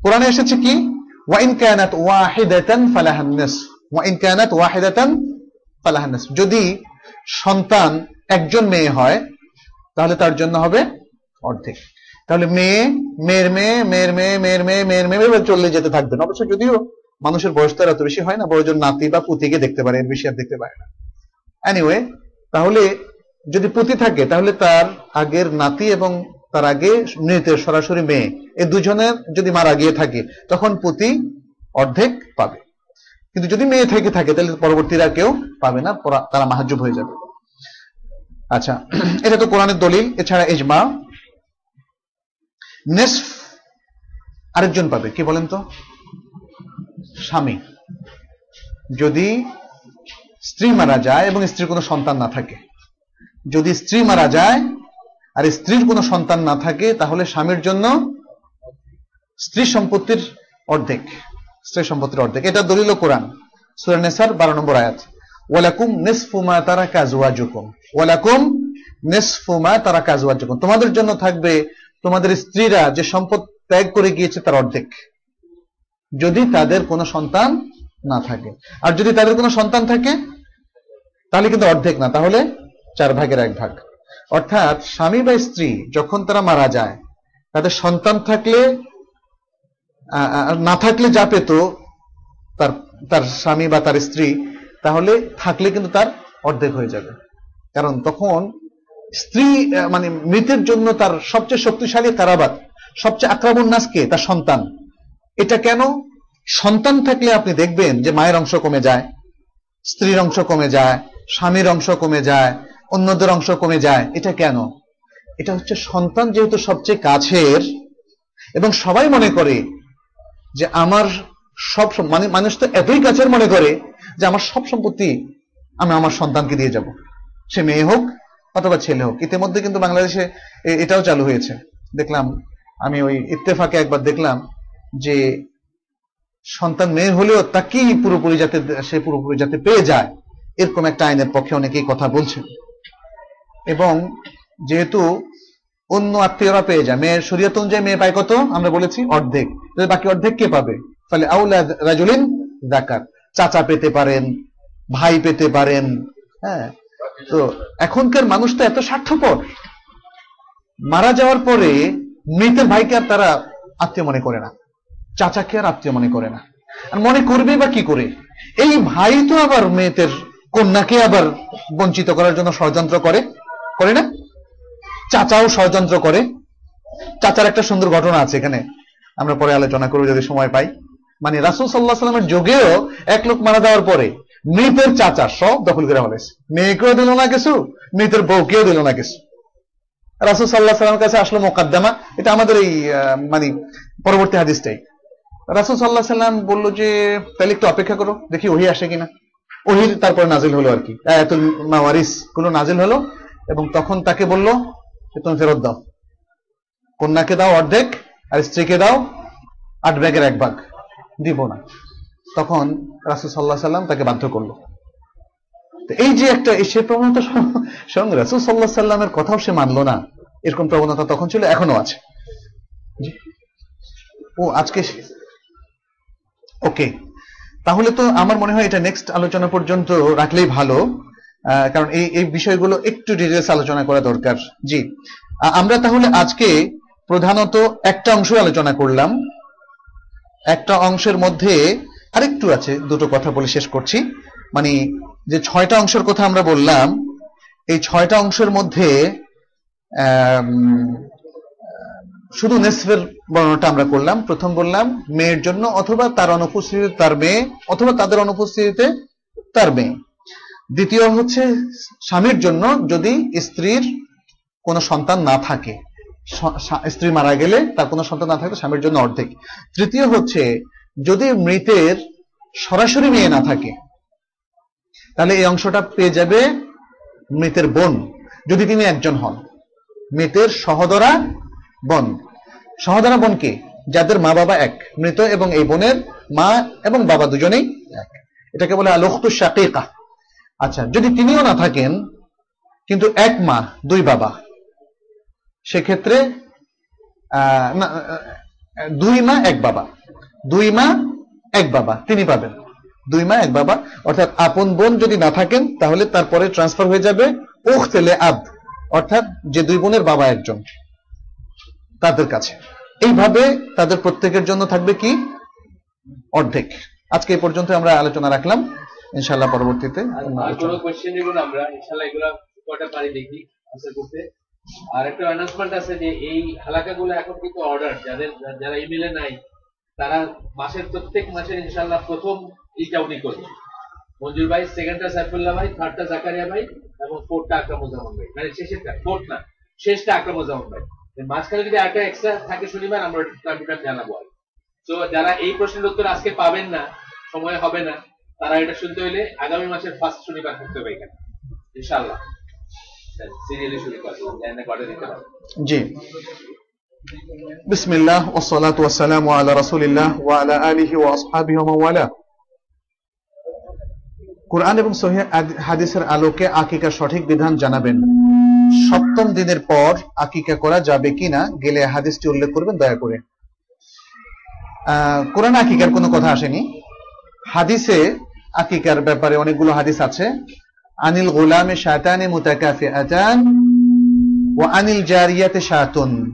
কোরআনে এসেছে কি? ওয়াইন কানাত ওয়াহিদাতান ফালাহান ওয়াইন কানাত ওয়াহিদাতান ফালাহান নিসফ যদি সন্তান একজন মেয়ে হয়, তাহলে তার জন্য হবে অর্ধেক। তাহলে মেয়ে, মেয়ের মেয়ে মেয়ের মেয়ে মেয়ের মেয়ে মেয়ের মেয়ে চলে যেতে থাকবেন অবশ্য যদিও মানুষের বয়স তো এত বেশি হয় না বড়জন নাতি বা পুতিকে দেখতে পারে, এর বেশি আর দেখতে পারে না। এনিওয়ে তাহলে যদি পুতি থাকে, তাহলে তার আগের নাতি এবং তার আগে মৃতের সরাসরি মেয়ে, এই দুজনের যদি মারা গিয়ে থাকে, তখন পুতি অর্ধেক পাবে। কিন্তু যদি মেয়ে থেকে থাকে, তাহলে পরবর্তীরা কেউ পাবে না তারা মাহাজুব হয়ে যাবে। আচ্ছা এটা তো কোরআনের দলিল, এছাড়া ইজমা, নেসফ, আরেকজন পাবে, কি বলেন তো? স্বামী। যদি স্ত্রী মারা যায় এবং স্ত্রীর কোনো সন্তান না থাকে, যদি স্ত্রী মারা যায় আর স্ত্রীর কোনো সন্তান না থাকে, তাহলে স্বামীর জন্য স্ত্রী সম্পত্তির অর্ধেক। স্ত্রী সম্পত্তির অর্ধেক। এটা দলিল কোরআন। সূরা নেসার 12 নম্বর আয়াত। ওয়ালাকুম নিসফু মা তারাকা আজওয়াজুকুম। ওয়ালাকুম নিসফু মা তারাকা আজওয়াজুকুম। তোমাদের জন্য থাকবে তোমাদের স্ত্রীরা যে সম্পদ ত্যাগ করে গিয়েছে তার অর্ধেক। যদি তাদের কোনো সন্তান না থাকে। আর যদি তাদের কোনো সন্তান থাকে, তাহলে কিন্তু অর্ধেক না। তাহলে চার ভাগের এক ভাগ। অর্থাৎ স্বামী বা স্ত্রী যখন তারা মারা যায়, তাদের সন্তান থাকলে না থাকলে যা পেত তার তার স্বামী বা তার স্ত্রী, তাহলে থাকলে কিন্তু তার অর্ধেক হয়ে যাবে। কারণ তখন স্ত্রী মানে মৃতের জন্য তার সবচেয়ে শক্তিশালী কারাবাত সবচেয়ে আক্রমণ নাসকে তার সন্তান। এটা কেন? সন্তান থাকলে আপনি দেখবেন যে মায়ের অংশ কমে যায়, স্ত্রীর অংশ কমে যায়, স্বামীর অংশ কমে যায়, অন্যদের অংশ কমে যায়। এটা কেন? এটা হচ্ছে সন্তান যেহেতু সবচেয়ে কাছের, এবং সবাই মনে করে যে আমার সব মানে মানুষ তো এতই কাছের মনে করে যে আমার সব সম্পত্তি আমি আমার সন্তানকে দিয়ে যাব। সে মেয়ে হোক অথবা ছেলে হোক। ইতিমধ্যে কিন্তু বাংলাদেশে এটাও চালু হয়েছে। দেখলাম, আমি ওই ইত্তেফাকে একবার দেখলাম যে সন্তান মেয়ে হলেও তাকেই পুরোপুরি যাতে সে পুরোপুরি যাতে পেয়ে যায়, এরকম একটা আইনের পক্ষে অনেকেই কথা বলছেন এবং যেহেতু অন্য আত্মীয়রা পেয়ে যায়। মেয়ের শরীয়ত অনুযায়ী মেয়ে পায় কত? আমরা বলেছি অর্ধেক। বাকি অর্ধেক কে পাবে? ফলে আউলাদ রাজুলিন জাকাত চাচা পেতে পারেন, ভাই পেতে পারেন হ্যাঁ? তো এখনকার মানুষ তো এত স্বার্থপর। মারা যাওয়ার পরে মৃতের ভাইকে আর তারা আত্মীয় মনে করে না। চাচাকে আর আত্মীয় মনে করে না। আর মনে করবে বা কি করে? এই ভাই তো আবার মেয়েদের কন্যাকে আবার বঞ্চিত করার জন্য ষড়যন্ত্র করে। করে না? চাচাও ষড়যন্ত্র করে। চাচার একটা সুন্দর ঘটনা আছে এখানে। আমরা পরে আলোচনা করব যদি সময় পাই। মানে রাসুল সাল্লাহ সাল্লামের যুগেও এক লোক মারা যাওয়ার পরে মৃতের চাচা সব দখল করে ফেলেছে। মেয়েকেও দিল না কিছু, মৃতের বউকেও দিল না কিছু। রাসুল সাল্লাহ সাল্লামের কাছে আসলো মোকাদ্দামা। এটা আমাদের এই মানে পরবর্তী হাদিসটাই। রাসুল সাল্লাহ সাল্লাম বলল যে, তাহলে একটু অপেক্ষা করো, দেখি ওহি আসে কিনা? ওহির তারপরে নাজিল হলো আর কি। এত মাওয়ারিস। গুলো নাজিল হলো? এবং তখন তাকে বলল তুমি ফেরত দাও। কন্যাকে দাও অর্ধেক, আর স্ত্রীকে দাও আট ব্যাগের এক ভাগ। দিব না। তখন রাসুল সাল্লাহ সাল্লাম তাকে বাধ্য করল। এই যে একটা সে প্রবণতা সঙ্গে রাসুল সাল্লাহ সাল্লামের কথাও সে মানলো না। এরকম প্রবণতা তখন ছিল এখনও আছে। ও, আজকে ওকে। তাহলে তো আমার মনে হয় এটা নেক্সট আলোচনা পর্যন্ত রাখলেই ভালো। কারণ এই এই বিষয়গুলো একটু ডিটেলস আলোচনা করা দরকার। জি। আমরা তাহলে আজকে প্রধানত একটা অংশ আলোচনা করলাম। একটা অংশের মধ্যে আরেকটু আছে, দুটো কথা বলে শেষ করছি। মানে যে ছয়টা অংশের কথা আমরা বললাম, এই ছয়টা অংশের মধ্যে শুধু নেসফের বর্ণনাটা আমরা করলাম। প্রথম বললাম, মেয়ের জন্য অথবা তার অনুপস্থিতিতে তার মেয়ে, অথবা তাদের অনুপস্থিতিতে তার মেয়ে। দ্বিতীয় হচ্ছে স্বামীর জন্য যদি স্ত্রীর কোনো সন্তান না থাকে স্ত্রী মারা গেলে তার কোনো সন্তান না থাকলে স্বামীর জন্য অর্ধেক। তৃতীয় হচ্ছে যদি মৃতের সরাসরি মেয়ে না থাকে, তাহলে এই অংশটা পেয়ে যাবে মৃতের বোন, যদি তিনি একজন হন। মৃতের সহদরা বোন। সহদরা বোন কে? যাদের মা বাবা এক, মৃত এবং এই বোনের মা এবং বাবা দুজনেই এক। এটাকে বলে আলোকতু শাকিকা। আচ্ছা যদি তিনিও না থাকেন, কিন্তু এক মা, দুই বাবা, সেক্ষেত্রে দুই মা, এক বাবা। দুই মা, এক বাবা, তিনি পাবেন। দুই মা, এক বাবা। অর্থাৎ আপন বোন যদি না থাকেন, তাহলে তারপরে ট্রান্সফার হয়ে যাবে ওখ তেলে আব অর্থাৎ যে দুই বোনের বাবা একজন, তাদের কাছে। এইভাবে তাদের প্রত্যেকের জন্য থাকবে কি? অর্ধেক। আজকে এই পর্যন্ত আমরা আলোচনা রাখলাম। ইনশাল্লাহ পরবর্তীতে কোনো নিব না আমরা ইনশাআল্লাহ এগুলা কটা পারি দেখি আনসার করতে। আর একটা অ্যানাউন্সমেন্ট আছে যে এই হালাকাগুলো এখন কিন্তু অর্ডার যাদের যারা ইমেলে নাই তারা মাসের প্রত্যেক মাসের ইনশাআল্লাহ প্রথম ইটা উনি করবেন মঞ্জুর ভাই সেকেন্ডটা সাইফুল্লাহ ভাই থার্ডটা জাকারিয়া ভাই এবং ফোর্থটা আকরামুজ্জামান ভাই। মানে শেষেরটা ফোর্থ না শেষটা আকরামুজ্জামান ভাই। মাঝখানে যদি একটা এক্সট্রা থাকে শনিবার আমরা জানাব আর তো যারা এই প্রশ্নের উত্তর আজকে পাবেন না সময় হবে না তারা এটা শুনতে হইলে আগামী মাসের ফার্স্ট শনিবার থাকতে হবে এখানে, ইনশাআল্লাহ। সিরিয়ালি শুরু এনে করে দিতে জি। ওয়াসসালাতু ওয়াসসালামু আলা রাসূলিল্লাহ ওয়া আলা আলিহি ওয়া আসহাবিহি ওয়া মান ওয়ালা কোরআন এবং আদ- হাদিসের আলোকে আকিকার সঠিক বিধান জানাবেন। সপ্তম দিনের পর আকিকা করা যাবে কিনা গেলে হাদিসটি উল্লেখ করবেন, দয়া করে। কোরআনে আকিকার কোনো কথা আসেনি? হাদিসে আকিকার ব্যাপারে অনেকগুলো হাদিস আছে। আনিল গোলামে শাতানে মুতাকাফিআতান ও আনিল জারিয়াতে শাতুন।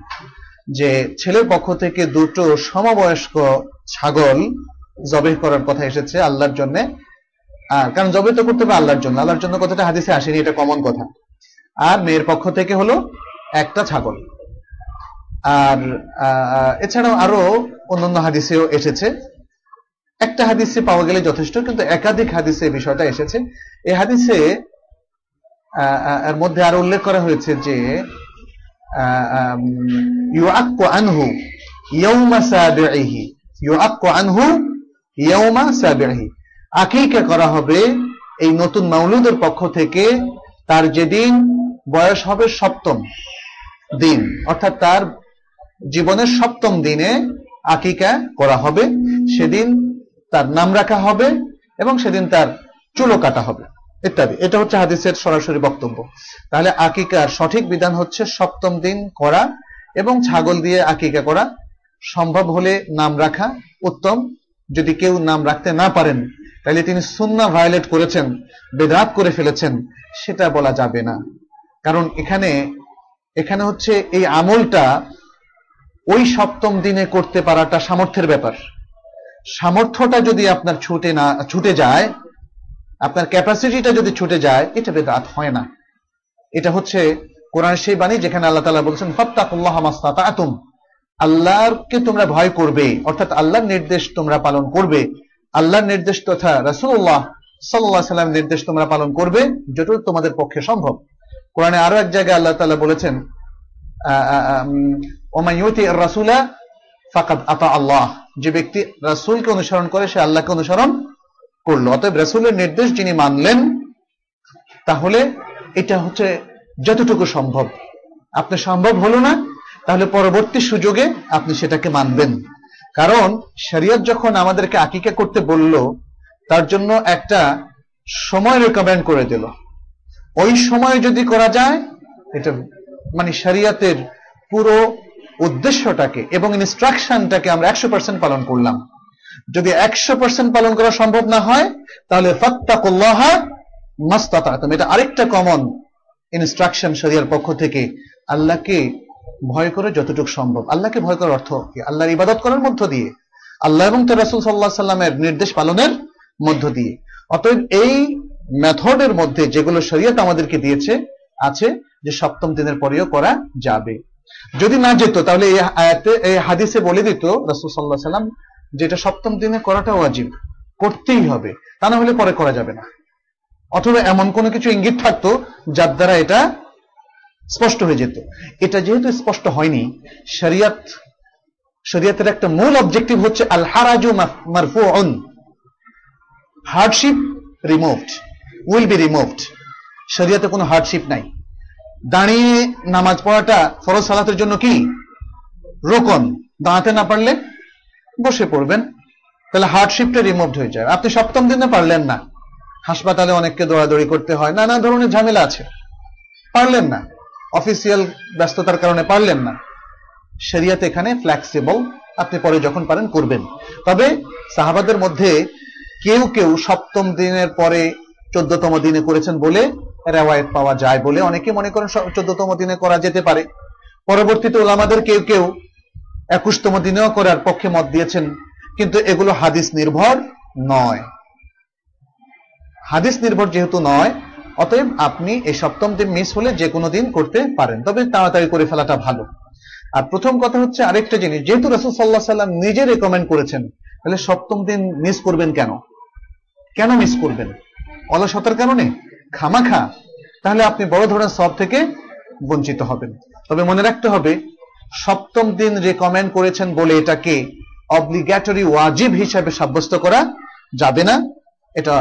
যে ছেলের পক্ষ থেকে দুটো সমবয়স্ক ছাগল জবেহ করার কথা এসেছে আল্লাহর জন্য। আর কারণ জবে তো করতে হবে আল্লাহর জন্য। আল্লাহর জন্য কথাটা হাদিসে আসেনি, এটা কমন কথা। আর মেয়ের পক্ষ থেকে হলো একটা ছাগল। আর এছাড়াও আরও অন্যান্য হাদিসেও এসেছে। একটা হাদিসে পাওয়া গেলে যথেষ্ট, কিন্তু একাধিক হাদিসে বিষয়টা এসেছে। এই হাদিসে এর মধ্যে আরও উল্লেখ করা হয়েছে যে আনহু করা হবে এই নতুন মাউলুদের পক্ষ থেকে তার যেদিন বয়স হবে সপ্তম দিন, অর্থাৎ তার জীবনের সপ্তম দিনে আকিকা করা হবে। সেদিন তার নাম রাখা হবে এবং সেদিন তার চুলো কাটা হবে, ইত্যাদি। এটা হচ্ছে হাদিসের সরাসরি বক্তব্য। তাহলে আকিকার সঠিক বিধান হচ্ছে সপ্তম দিন করা এবং ছাগল দিয়ে আকিকা করা। সম্ভব হলে নাম রাখা উত্তম। যদি কেউ নাম রাখতে না পারেন, তাহলে তিনি সুন্না ভায়োলেট করেছেন, বেদাত করে ফেলেছেন, সেটা বলা যাবে না। কারণ এখানে এখানে হচ্ছে এই আমলটা ওই সপ্তম দিনে করতে পারাটা সামর্থ্যের ব্যাপার। সামর্থ্যটা যদি আপনার ছুটে না, ছুটে যায়, আপনার ক্যাপাসিটিটা যদি ছুটে যায়, এটা বেদাত হয় না। এটা হচ্ছে কোরআন সেই বাণী যেখানে আল্লাহ তাআলা বলছেন, ফাত্তাকুল্লাহ মাস্তাতাতুম। আল্লাহকে তোমরা ভয় করবে, অর্থাৎ আল্লাহর নির্দেশ তোমরা পালন করবে। আল্লাহর নির্দেশ তথা রাসূলুল্লাহ সাল্লাল্লাহু সাল্লাম নির্দেশ তোমরা পালন করবে যতটুকু তোমাদের পক্ষে সম্ভব। কোরআনে আরও এক জায়গায় আল্লাহ তালা বলেছেন ওমান ইউতি রাসূলা ফাকাদ আতা আল্লাহ। যে ব্যক্তি রাসূলকে অনুসরণ করে, সে আল্লাহকে অনুসরণ করল। অতএব রাসূলের নির্দেশ যিনি মানলেন, তাহলে এটা হচ্ছে যতটুকু সম্ভব। আপনি সম্ভব হলো না, তাহলে পরবর্তী সুযোগে আপনি সেটাকে মানবেন। কারণ শরীয়ত যখন আমাদেরকে আকিকা করতে বলল, তার জন্য একটা সময় রেকমেন্ড করে দিল। ওই সময় যদি করা যায়, এটা মানে শরিয়াতের পুরো উদ্দেশ্যটাকে এবং ইনস্ট্রাকশনটাকে আমরা একশো পার্সেন্ট পালন করলাম। যদি একশো পার্সেন্ট পালন করা সম্ভব না হয়, তাহলে ফাত্তাকুল্লাহ মাস্তাতাতুম এটা আরেকটা কমন ইনস্ট্রাকশন শরিয়ার পক্ষ থেকে। আল্লাহকে ভয় করে যতটুকু সম্ভব। আল্লাহকে ভয় করার অর্থ কি? আল্লাহর ইবাদত করার মধ্য দিয়ে। আল্লাহ এবং তার রাসূল আলাইহি সাল্লামের নির্দেশ পালনের মধ্য দিয়ে। অতএব এই মেথডের মধ্যে যেগুলো শরীয়ত আমাদেরকে দিয়েছে, আছে, যে সপ্তম দিনের পরেও করা যাবে। যদি না যেত, তাহলে এই আয়াতে, এই হাদিসে বলে দিত রাসূল আলাইহি সাল্লাম যেটা সপ্তম দিনে করাটা ওয়াজিব, করতেই হবে। তা না হলে পরে করা যাবে না। অথবা এমন কোনো কিছু ইঙ্গিত থাকতো, যার দ্বারা এটা স্পষ্ট হয়ে যেত। এটা যেহেতু স্পষ্ট হয়নি, শরিয়াত, শরিয়াতের একটা মূল অবজেক্টিভ হচ্ছে আল হারাজু মারফু on hardship removed will be removed শরিয়াতে কোনো হার্ডশিপ নাই। দাঁড়িয়ে নামাজ পড়াটা ফরজ সালাতের জন্য কি? রোকন। দাঁড়াতে না পারলে বসে পড়বেন। তাহলে হার্ডশিপটা রিমুভড হয়ে যায়। আপনি সপ্তম দিনে পারলেন না। হাসপাতালে অনেককে দৌড়াদৌড়ি করতে হয়, নানা ধরনের ঝামেলা আছে। পারলেন না। অফিসিয়াল ব্যস্ততার কারণে পারলেন না। শরিয়াতে এখানে ফ্লেক্সিবল আপনি পরে যখন পারেন করবেন। তবে সাহাবাদের মধ্যে কেউ কেউ সপ্তম দিনের পরে চোদ্দতম দিনে করেছেন বলে রেওয়ায়ত পাওয়া যায় বলে অনেকে মনে করেন চোদ্দতম দিনে করা যেতে পারে। পরবর্তীতে ওলামাদের কেউ কেউ একুশতম দিনেও করার পক্ষে মত দিয়েছেন, কিন্তু এগুলো হাদিস নির্ভর নয়। হাদিস নির্ভর যেহেতু নয়, অতএব আপনি এই সপ্তম দিন মিস হলে যে কোনো দিন করতে পারেন, তবে তাড়াতাড়ি করে ফেলাটা ভালো। আর প্রথম কথা হচ্ছে আরেকটা জিনিস, যেহেতু রসুল সাল্লাহ সাল্লাম নিজে রেকমেন্ড করেছেন, তাহলে সপ্তম দিন মিস করবেন কেন? কেন মিস করবেন? অলসতার কারণে? খামাখা, তাহলে আপনি বড় ধরনের সব থেকে বঞ্চিত হবেন। তবে মনে রাখতে হবে, সপ্তম দিন রেকমেন্ড করেছেন বলে এটাকে অব্লিগেটরি ওয়াজিব হিসাবে সাব্যস্ত করা যাবে না। এটা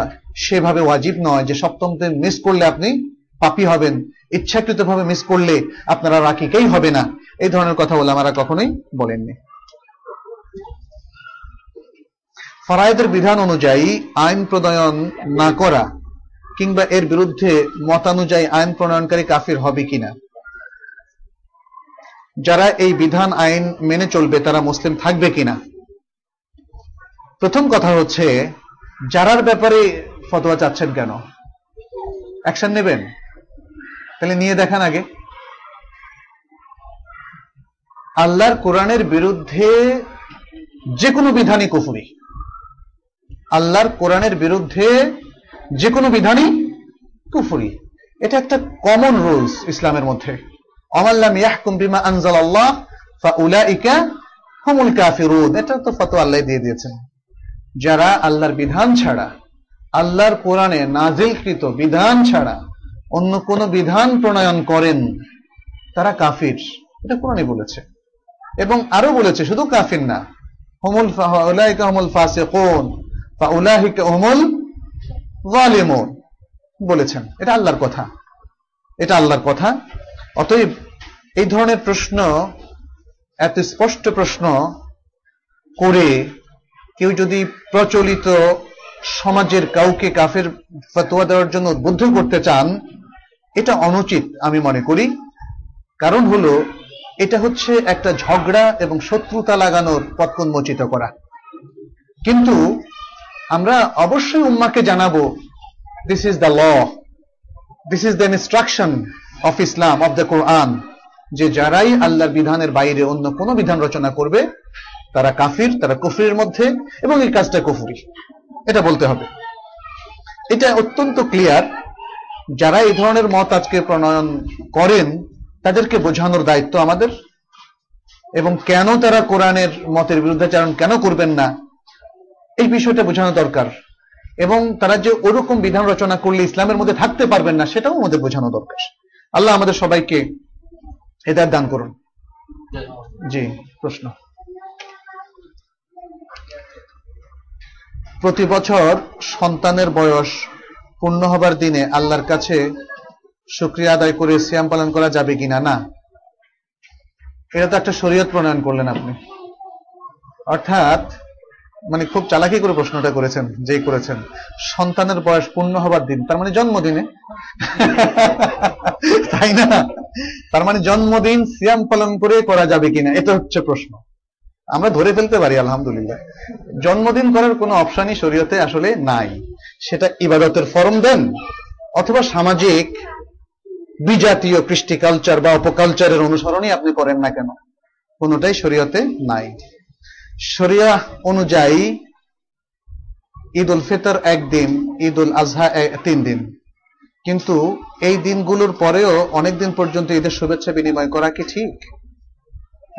সেভাবে ওয়াজিব নয় যে সপ্তম দিন মিস করলে আপনি পাপি হবেন, ইচ্ছাকৃতভাবে মিস করলে আপনারা রাকিকেই হবে না। এই ধরনের কথা বলে আমরা কখনোই বলেননি। ফরায়েদের বিধান অনুযায়ী আইন প্রণয়ন না করা কিংবা এর বিরুদ্ধে মতানুযায়ী আইন প্রণয়নকারী কাফির হবে কিনা? যারা এই বিধান আইন মেনে চলবে, তারা মুসলিম থাকবে কিনা? প্রথম কথা হচ্ছে, যারার ব্যাপারে ফতোয়া চাচ্ছেন কেন? অ্যাকশন নেবেন? তাহলে নিয়ে দেখান আগে। আল্লাহর কোরআনের বিরুদ্ধে যে কোনো বিধানই কুফুরি। আল্লাহর কোরআনের বিরুদ্ধে যে কোনো বিধানই কুফুরি। এটা একটা কমন রুলস ইসলামের মধ্যে। অমাল্লাম ইয়াহকুম বিমা আনজাল আল্লাহ ফাউলাইকা হুমুল কাফিরুন। এটা তো আল্লাহ দিয়ে দিয়েছেন। যারা আল্লাহর বিধান ছাড়া, আল্লাহর কোরআনে নাজিলকৃত বিধান ছাড়া অন্য কোন বিধান প্রণয়ন করেন, তারা কাফির। এটা কোরআনে বলেছে। এবং আরও বলেছে, শুধু কাফির না, হুমুল ফাউলাইকা হুমুল ফাসিকুন, ফাউলাইকা হুমুল যালিমুন বলেছেন। এটা আল্লাহর কথা। এটা আল্লাহর কথা। অতএব এই ধরনের প্রশ্ন, এত স্পষ্ট প্রশ্ন করে কেউ যদি প্রচলিত সমাজের কাউকে কাফের ফতোয়া দেওয়ার জন্য উদ্বুদ্ধ করতে চান, এটা অনুচিত আমি মনে করি। কারণ হলো, এটা হচ্ছে একটা ঝগড়া এবং শত্রুতা লাগানোর পথ উন্মোচিত করা। কিন্তু আমরা অবশ্যই উম্মাকে জানাব this is the law this is the instruction of Islam of the Quran যে যারাই আল্লাহর বিধানের বাইরে অন্য কোনো বিধান রচনা করবে, তারা কাফির, তারা কুফরির মধ্যে, এবং এই কাজটা কুফুরি। এটা বলতে হবে। এটা অত্যন্ত ক্লিয়ার যারা এই ধরনের মত আজকে প্রণয়ন করেন, তাদেরকে বোঝানোর দায়িত্ব আমাদের। এবং কেন তারা কোরআনের মতের বিরুদ্ধাচারণ কেন করবেন না এই বিষয়টা বোঝানো দরকার। এবং তারা যে ওরকম বিধান রচনা করলে ইসলামের মধ্যে থাকতে পারবেন না, সেটাও আমাদের বোঝানো দরকার। আল্লাহ আমাদের সবাইকে এদার দান করুন। জি, প্রশ্ন। প্রতি বছর সন্তানের বয়স পূর্ণ হবার দিনে আল্লাহর কাছে শুক্রিয়া আদায় করে সিয়াম পালন করা যাবে কিনা? না। এটা তো একটা শরীয়ত প্রণয়ন করলেন আপনি। অর্থাৎ মানে খুব চালাকি করে প্রশ্নটা করেছেন, যেই করেছেন। সন্তানের বয়স পূর্ণ হবার দিন, তার মানে জন্মদিনে। তাই না? তার মানে জন্মদিন সিয়াম পালন করে করা যাবে কিনা, এটা হচ্ছে প্রশ্ন। আমরা ধরে ফেলতে পারি, আলহামদুলিল্লাহ। জন্মদিন করার কোনো অপশানই শরীয়তে আসলে নাই। সেটা ইবাদতের ফরম দেন, অথবা সামাজিক, বিজাতীয় কৃষ্টি কালচার বা অপকালচারের অনুসরণই আপনি করেন না কেন। কোনোটাই শরীয়তে নাই। শরিয়া অনুযায়ী ঈদ উল ফিতর একদিন ঈদ উল আজহা তিন দিন। কিন্তু এই দিনগুলোর পরেও অনেক দিন পর্যন্ত ঈদের শুভেচ্ছা বিনিময় করা কি ঠিক?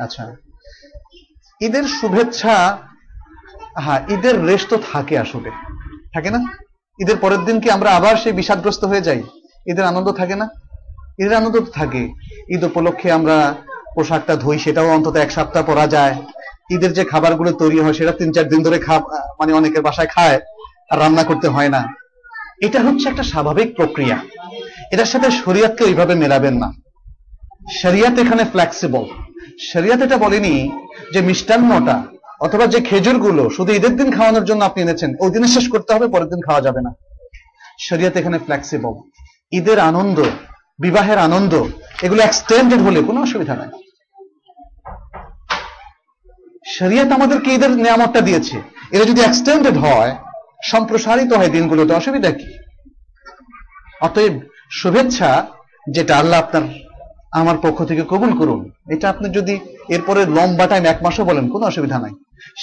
আচ্ছা। ঈদের শুভেচ্ছা হ্যাঁ ঈদের রেশ তো থাকে আসলে। থাকে না? ঈদের পরের দিন কি আমরা আবার সেই বিষাদগ্রস্ত হয়ে যাই? ঈদের আনন্দ থাকে না? ঈদের আনন্দ তো থাকে। ঈদ উপলক্ষে আমরা পোশাকটা ধুই, সেটাও অন্তত এক সপ্তাহ পরা যায়। ঈদের যে খাবারগুলো তৈরি হয়, সেটা তিন চার দিন ধরে মানে অনেকের বাসায় খায়, আর রান্না করতে হয় না। এটা হচ্ছে একটা স্বাভাবিক প্রক্রিয়া। এটার সাথে শরিয়াতকে ওইভাবে মেলাবেন না। শরিয়াত এখানে ফ্লেক্সিবল শরিয়াত এটা বলেনি যে মিষ্টান্নটা অথবা যে খেজুরগুলো শুধু ঈদের দিন খাওয়ানোর জন্য আপনি এনেছেন, ওই দিনে শেষ করতে হবে, পরের দিন খাওয়া যাবে না। শরিয়াত এখানে ফ্লেক্সিবল ঈদের আনন্দ, বিবাহের আনন্দ, এগুলো এক্সটেন্ডেড হলে কোনো অসুবিধা নাই। শরিয়াত আমাদেরকে ঈদের নিয়ামতটা দিয়েছে। এটা যদি এক্সটেন্ডেড হয়, সম্প্রসারিত হয় দিনগুলোতে, অসুবিধা কি? অতএব শুভেচ্ছা যেটা আল্লাহ আপনার, আমার পক্ষ থেকে কবুল করুন। এটা আপনি যদি এরপরে লম্বা টাইম এক মাসও বলেন, কোনো অসুবিধা নাই।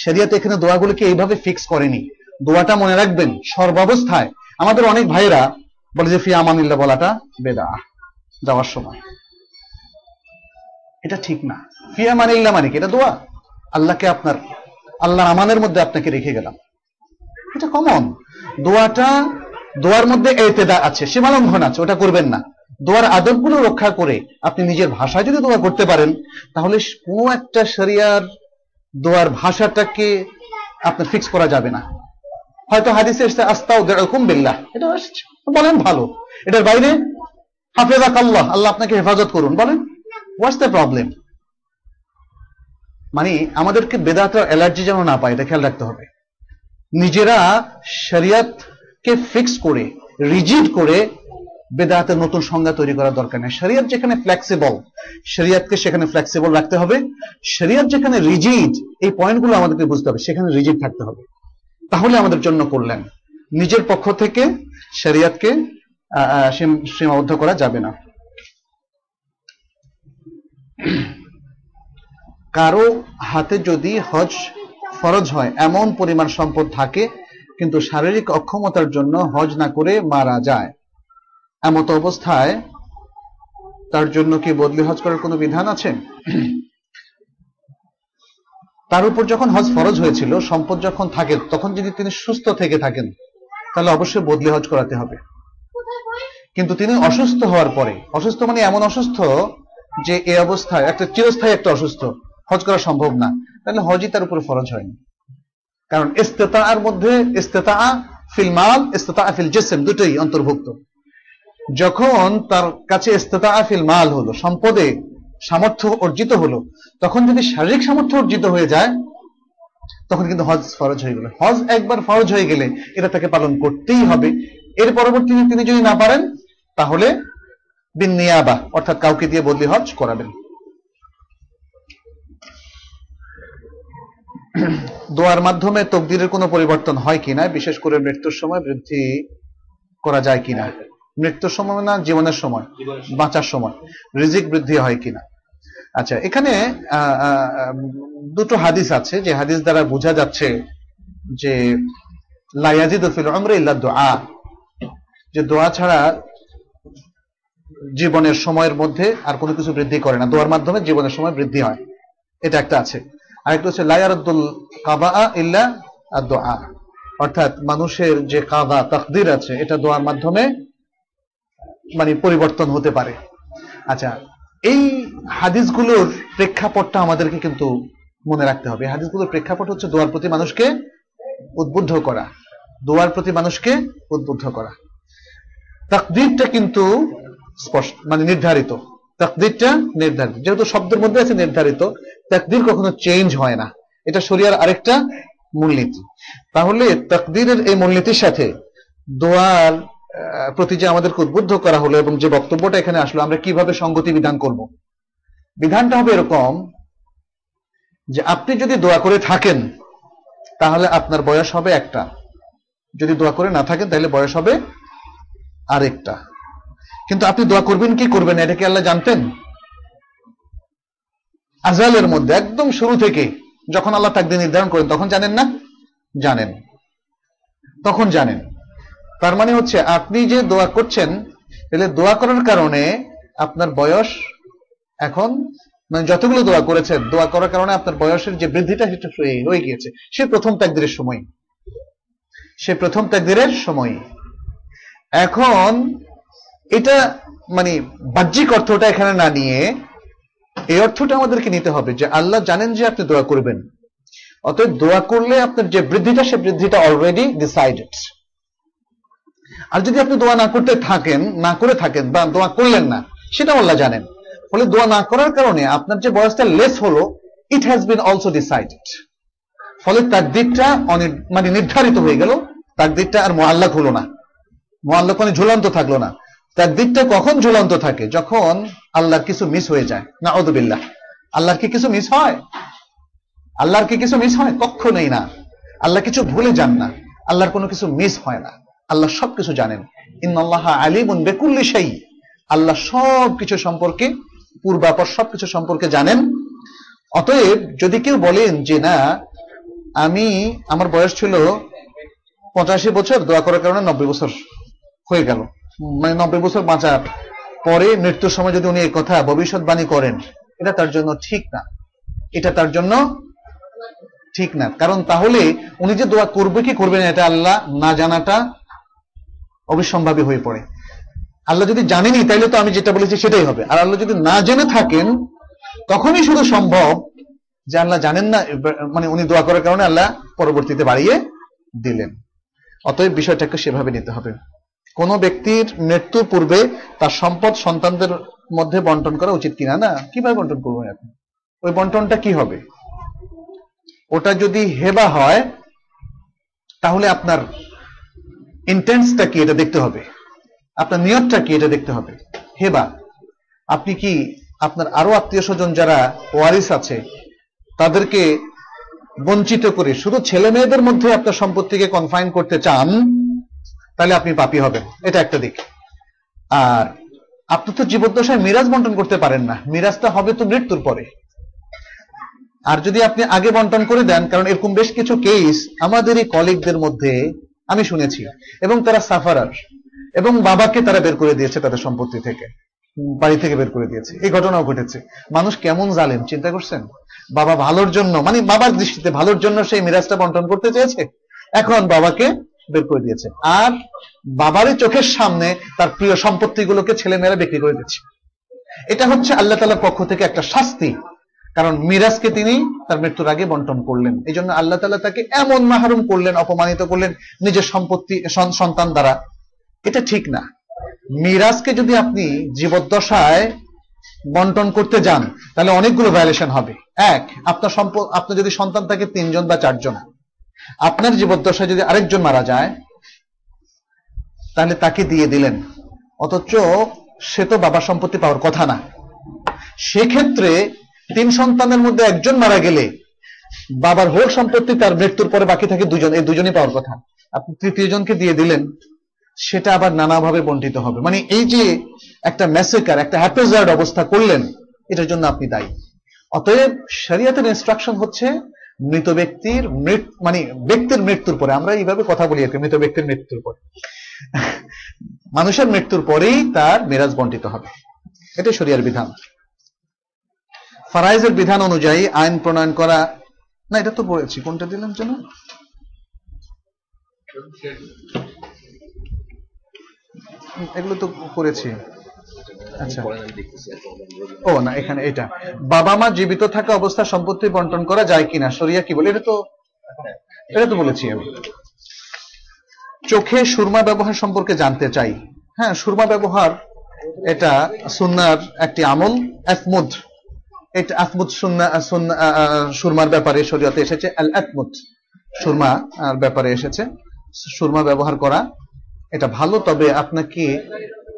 শরিয়াতে এখানে দোয়াগুলোকে এইভাবে ফিক্স করেনি। দোয়াটা মনে রাখবেন, সর্বাবস্থায়। আমাদের অনেক ভাইরা বলে যে, ফি আমানিল্লা বলাটা বেদা যাওয়ার সময়। এটা ঠিক না। ফি আমানিল্লা মানে কি? এটা দোয়া। আল্লাহকে আপনার, আল্লাহর আমানের মধ্যে আপনাকে রেখে গেলাম। এটা কমন দোয়াটা, দোয়ার মধ্যে এতেদা আছে, সীমালঙ্ঘন আছে, ওটা করবেন না। দোয়ার আদবগুলো রক্ষা করে আপনি নিজের ভাষায় যদি দোয়া করতে পারেন, তাহলে কোনো একটা শরিয়ার দোয়ার ভাষাটাকে আপনার ফিক্স করা যাবে না। হয়তো হাদিসে এসে আস্তাও দেরকম বিল্লাহ। এটা বলেন ভালো। এটার বাইরে হাফেজাক আল্লাহ আল্লাহ আপনাকে হেফাজত করুন, বলেন হোয়াটস দ্য প্রবলেম মানে আমাদেরকে বেদাতের অ্যালার্জি যেন না পায়, এটা খেয়াল রাখতে হবে। নিজেরা শরিয়াতকে ফিক্স করে রিজিড করে বেদাতের নতুন সংজ্ঞা তৈরি করার দরকার নেই। শরিয়ত যেখানে ফ্লেক্সিবল শরিয়াতকে সেখানে ফ্লেক্সিবল রাখতে হবে। শরিয়ত যেখানে রিজিড এই পয়েন্টগুলো আমাদেরকে বুঝতে হবে, সেখানে রিজিড থাকতে হবে। তাহলে আমাদের জন্য করলেন নিজের পক্ষ থেকে শরিয়তকে সীমাবদ্ধ করা যাবে না। কারও হাতে যদি হজ ফরজ হয়, এমন পরিমাণ সম্পদ থাকে, কিন্তু শারীরিক অক্ষমতার জন্য হজ না করে মারা যায়। এমত অবস্থায় তার জন্য কি বদলি হজ করার কোনো বিধান আছে? তার উপর যখন হজ ফরজ হয়েছিল, সম্পদ যখন থাকে, তখন যদি তিনি সুস্থ থেকে থাকেন, তাহলে অবশ্যই বদলি হজ করাতে হবে। কিন্তু তিনি অসুস্থ হওয়ার পরে, অসুস্থ মানে এমন অসুস্থ যে এই অবস্থায় একটা চিরস্থায়ী একটা অসুস্থ। হজ করা সম্ভব না, তাহলে হজই তার উপরে ফরজ হয়নি। কারণ ইস্তেতার মধ্যে ইস্তেতা ফিল মাল ইস্তেতা ফিল জেসেম দুটোই অন্তর্ভুক্ত। যখন তার কাছে ইস্তেতা ফিল মাল হলো, সম্পদে সামর্থ্য অর্জিত হলো, তখন যদি শারীরিক সামর্থ্য অর্জিত হয়ে যায়, তখন কিন্তু হজ ফরজ হয়ে গেল। হজ একবার ফরজ হয়ে গেলে এটা তাকে পালন করতেই হবে। এর পরবর্তীতে তিনি যদি না পারেন, তাহলে বিন নিয়াবা, অর্থাৎ কাউকে দিয়ে বদলি হজ করাবেন। দোয়ার মাধ্যমে তকদিরের কোনো পরিবর্তন হয় কিনা, বিশেষ করে মৃত্যুর সময় বৃদ্ধি করা যায় কিনা, মৃত্যুর সময় না জীবনের সময়, বাঁচার সময়, রিজিক বৃদ্ধি হয় কিনা। আচ্ছা এখানে দুটো হাদিস আছে, যে হাদিস দ্বারা বোঝা যাচ্ছে যে লায়াজিদ ফিল উমরে ইল্লা দোয়া, যে দোয়া ছাড়া জীবনের সময়ের মধ্যে আর কোনো কিছু বৃদ্ধি করে না, দোয়ার মাধ্যমে জীবনের সময় বৃদ্ধি হয়। এটা একটা আছে। আরেকটা হচ্ছে লায়ারুদ্দুল কাবা ইল্লা আর দোয়া অর্থাৎ মানুষের যে কাবা, তাকদির আছে, এটা দোয়ার মাধ্যমে মানে পরিবর্তন হতে পারে। আচ্ছা এই হাদিসগুলোর প্রেক্ষাপটটা আমাদেরকে কিন্তু মনে রাখতে হবে। হাদিসগুলোর প্রেক্ষাপট হচ্ছে দোয়ার প্রতি মানুষকে উদ্বুদ্ধ করা। দোয়ার প্রতি মানুষকে উদ্বুদ্ধ করা। তাকদিরটা কিন্তু স্পষ্ট মানে নির্ধারিত। তাকদিরটা নির্ধারিত। যেহেতু শব্দের মধ্যে আছে নির্ধারিত তাকদির কখনো চেঞ্জ হয় না। এটা শরিয়ার আরেকটা মূলনীতি। তাহলে তাকদিরের এই মূলনীতির সাথে দোয়ার প্রতি যে আমাদেরকে উদ্বুদ্ধ করা হলো এবং যে বক্তব্যটা এখানে আসলো, আমরা কীভাবে সঙ্গতি বিধান করব? বিধানটা হবে এরকম যে আপনি যদি দোয়া করে থাকেন, তাহলে আপনার বয়স হবে একটা। যদি দোয়া করে না থাকেন, তাহলে বয়স হবে আরেকটা। কিন্তু আপনি দোয়া করবেন কি করবেন এটা কি আল্লাহ জানতেন? আজালের মধ্যে একদম শুরু থেকে যখন আল্লাহ তাকদির নির্ধারণ করেন, তখন জানেন না? জানেন। তখন জানেন। তার মানে হচ্ছে আপনি যে দোয়া করছেন, তাহলে দোয়া করার কারণে আপনার বয়স এখন মানে যতগুলো দোয়া করেছেন দোয়া করার কারণে আপনার বয়সের যে বৃদ্ধিটা সেটা হয়ে- গিয়েছে। সে প্রথম তাকদিরের সময়। সে প্রথম তাকদিরের সময়। এখন এটা মানে বাহ্যিক অর্থটা এখানে না নিয়ে এই অর্থটা আমাদেরকে নিতে হবে যে আল্লাহ জানেন যে আপনি দোয়া করবেন। অতএব দোয়া করলে আপনার যে বৃদ্ধিটা, সে বৃদ্ধিটা অলরেডি ডিসাইডেড আর যদি আপনি দোয়া না করতে থাকেন, না করে থাকেন বা দোয়া করলেন না সেটা আল্লাহ জানেন। ফলে দোয়া না করার কারণে আপনার যে বয়সটা লেস হলো it has been also decided ফলে তার দিকটা অনি- মানে নির্ধারিত হয়ে গেল, তার দিকটা আর মোয়াল্লাক হলো না। মোয়াল্লাক মানে ঝুলন্ত থাকল না। তার দিকটা কখন ঝুলন্ত থাকে? যখন আল্লাহর কিছু মিস হয়ে যায়। না অদবিল্লাহ আল্লাহর কি কিছু মিস হয়? আল্লাহর কি কিছু মিস হয়? কখনোই না। আল্লাহ কিছু ভুলে যান না। আল্লাহর কোনো কিছু মিস হয় না। আল্লাহ সবকিছু জানেন। ইন্নাল্লাহ আলিমুন বেকুল্লি সেই আল্লাহ সব কিছু সম্পর্কে, পূর্বাপর সবকিছু সম্পর্কে জানেন। অতএব যদি কেউ বলেন যে, না, আমি, আমার বয়স ছিল পঁচাশি বছর দোয়া করার কারণে নব্বই বছর হয়ে গেল। মানে নব্বই বছর বাঁচার পরে মৃত্যুর সময় যদি উনি এই কথা ভবিষ্যৎবাণী করেন, এটা তার জন্য ঠিক না। এটা তার জন্য ঠিক না। কারণ তাহলে উনি যে দোয়া করবে কি করবে না, এটা আল্লাহ না জানাটা অবিসম্ভাবী হয়ে পড়ে। আল্লাহ যদি জানেনি, তাইলে তো আমি যেটা বলেছি সেটাই হবে। আর আল্লাহ যদি না জেনে থাকেন, তখনই শুধু সম্ভব যে আল্লাহ জানেন না মানে উনি দোয়া করার কারণে আল্লাহ পরবর্তীতে বাড়িয়ে দিলেন। অতএব বিষয়টাকে সেভাবে নিতে হবে। কোন ব্যক্তির মৃত্যুর পূর্বে তার সম্পদ সন্তানদের মধ্যে বন্টন করা উচিত কিনা? না, কীভাবে বন্টন করবেন আপনি? ওই বন্টনটা কি হবে? ওটা যদি হেবা হয়, তাহলে আপনার ইন্টেন্সটা কি এটা দেখতে হবে? আপনার নিয়তটা কি এটা দেখতে হবে? হেবা। আপনি কি আপনার আরও আত্মীয় স্বজন যারা ওয়ারিস আছে, তাদেরকে বঞ্চিত করে, শুধু ছেলে মেয়েদের মধ্যে আপনার সম্পত্তিকে কনফাইন করতে চান তাহলে আপনি পাপি হবেন। এটা একটা দিক। আর আপনি তো জীবদ্দশায় মিরাজ বন্টন করতে পারেন না। মিরাজটা হবে তো মৃত্যুর পরে। আর যদি আপনি আগে বন্টন করে দেন, কারণ এরকম বেশ কিছু কেস আমাদের এই কলিগদের মধ্যে আমি শুনেছি, এবং তারা সাফারার এবং বাবাকে তারা বের করে দিয়েছে তাদের সম্পত্তি থেকে, বাড়ি থেকে বের করে দিয়েছে। এই ঘটনাও ঘটেছে। মানুষ কেমন জালেম, চিন্তা করছেন? বাবা ভালোর জন্য মানে বাবার দৃষ্টিতে ভালোর জন্য সেই মিরাজটা বন্টন করতে চেয়েছে? এখন বাবাকে বের করে দিয়েছে। আর বাবারই চোখের সামনে তার প্রিয় সম্পত্তিগুলোকে ছেলেমেয়েরা বিক্রি করে দিচ্ছে। এটা হচ্ছে আল্লাহ তালার পক্ষ থেকে একটা শাস্তি। কারণ মিরাজকে তিনি তার মৃত্যুর আগে বন্টন করলেন। এই জন্য আল্লাহ তালা তাকে এমন মাহরুম করলেন, অপমানিত করলেন নিজের সম্পত্তি, সন- সন্তান দ্বারা। এটা ঠিক না। মিরাজকে যদি আপনি জীবদ্দশায় বন্টন করতে যান, তাহলে অনেকগুলো ভায়োলেশন হবে। এক, আপনার সম্পদ আপনার যদি সন্তান থাকে তিনজন বা চারজন। আপনার জীবদ্দশায় যদি আরেকজন মারা যায়, তাহলে তাকে দিয়ে দিলেন। অথচ সে তো বাবার সম্পত্তি পাওয়ার কথা না। সেক্ষেত্রে তিন সন্তানের মধ্যে একজন মারা গেলে বাবার হোল সম্পত্তি তার মৃত্যুর পরে বাকি থাকে দুজন, এই দুজনই পাওয়ার কথা। আপনি তৃতীয় জনকে দিয়ে দিলেন, সেটা আবার নানাভাবে বন্টিত হবে। মানে এই যে একটা মেসেকার একটা হ্যাপেজার্ড অবস্থা করলেন, এটার জন্য আপনি দায়ী। অতএব শরিয়াতের ইনস্ট্রাকশন হচ্ছে মৃত ব্যক্তির মৃত মানে ব্যক্তির মৃত্যুর পরে, আমরা এইভাবে কথা বলি আর মৃত ব্যক্তির মৃত্যুর পরে। মানুষের মৃত্যুর পরেই তার মেরাজ বন্টিত হবে। এটাই শরিয়ার বিধান। ফারাইজের বিধান অনুযায়ী আইন প্রণয়ন করা, না, এটা তো পড়েছি কোনটা দিলাম যেন? এগুলো তো করেছি। ও না এখানে এটা। বাবা মা জীবিত থাকা অবস্থা সম্পত্তি বন্টন করা যায় কিনা? শরিয়া কি বলে? এটা তো এটা তো বলেছি আমি। চোখে সুরমা ব্যবহার সম্পর্কে জানতে চাই। হ্যাঁ সুরমা ব্যবহার এটা সুন্নার একটি আমল আসমুদ এটা আসমুদ সুন্না সুরমার ব্যাপারে শরীয়তে এসেছে আল আসমুদ সুরমা ব্যাপারে এসেছে। সুরমা ব্যবহার করা এটা ভালো তবে আপনাকে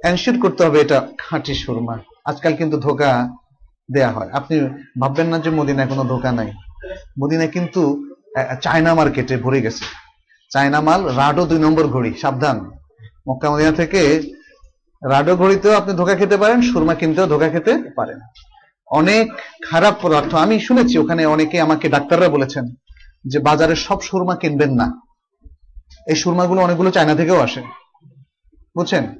এনশিওর করতে হবে এটা খাঁটি সুরমা। আজকাল কিন্তু ধোকা দেয়া হয়। আপনি ভাববেন না যে মদিনায় কোনো ধোকা নাই। মদিনায় কিন্তু চায়না মার্কেটে ভরে গেছে। চায়না মাল রাডো দুই নম্বর ঘড়ি, সাবধান। মক্কা মদিনা থেকে রাডো ঘড়িতেও আপনি ধোকা খেতে পারেন, সুরমা কিনতেও ধোকা খেতে পারেন। অনেক খারাপ পদার্থ, আমি শুনেছি ওখানে অনেকে আমাকে ডাক্তাররা বলেছেন যে বাজারে সব সুরমা কিনবেন না। এই সুরমাগুলো অনেকগুলো চায়না থেকেও আসে। বুঝছেন?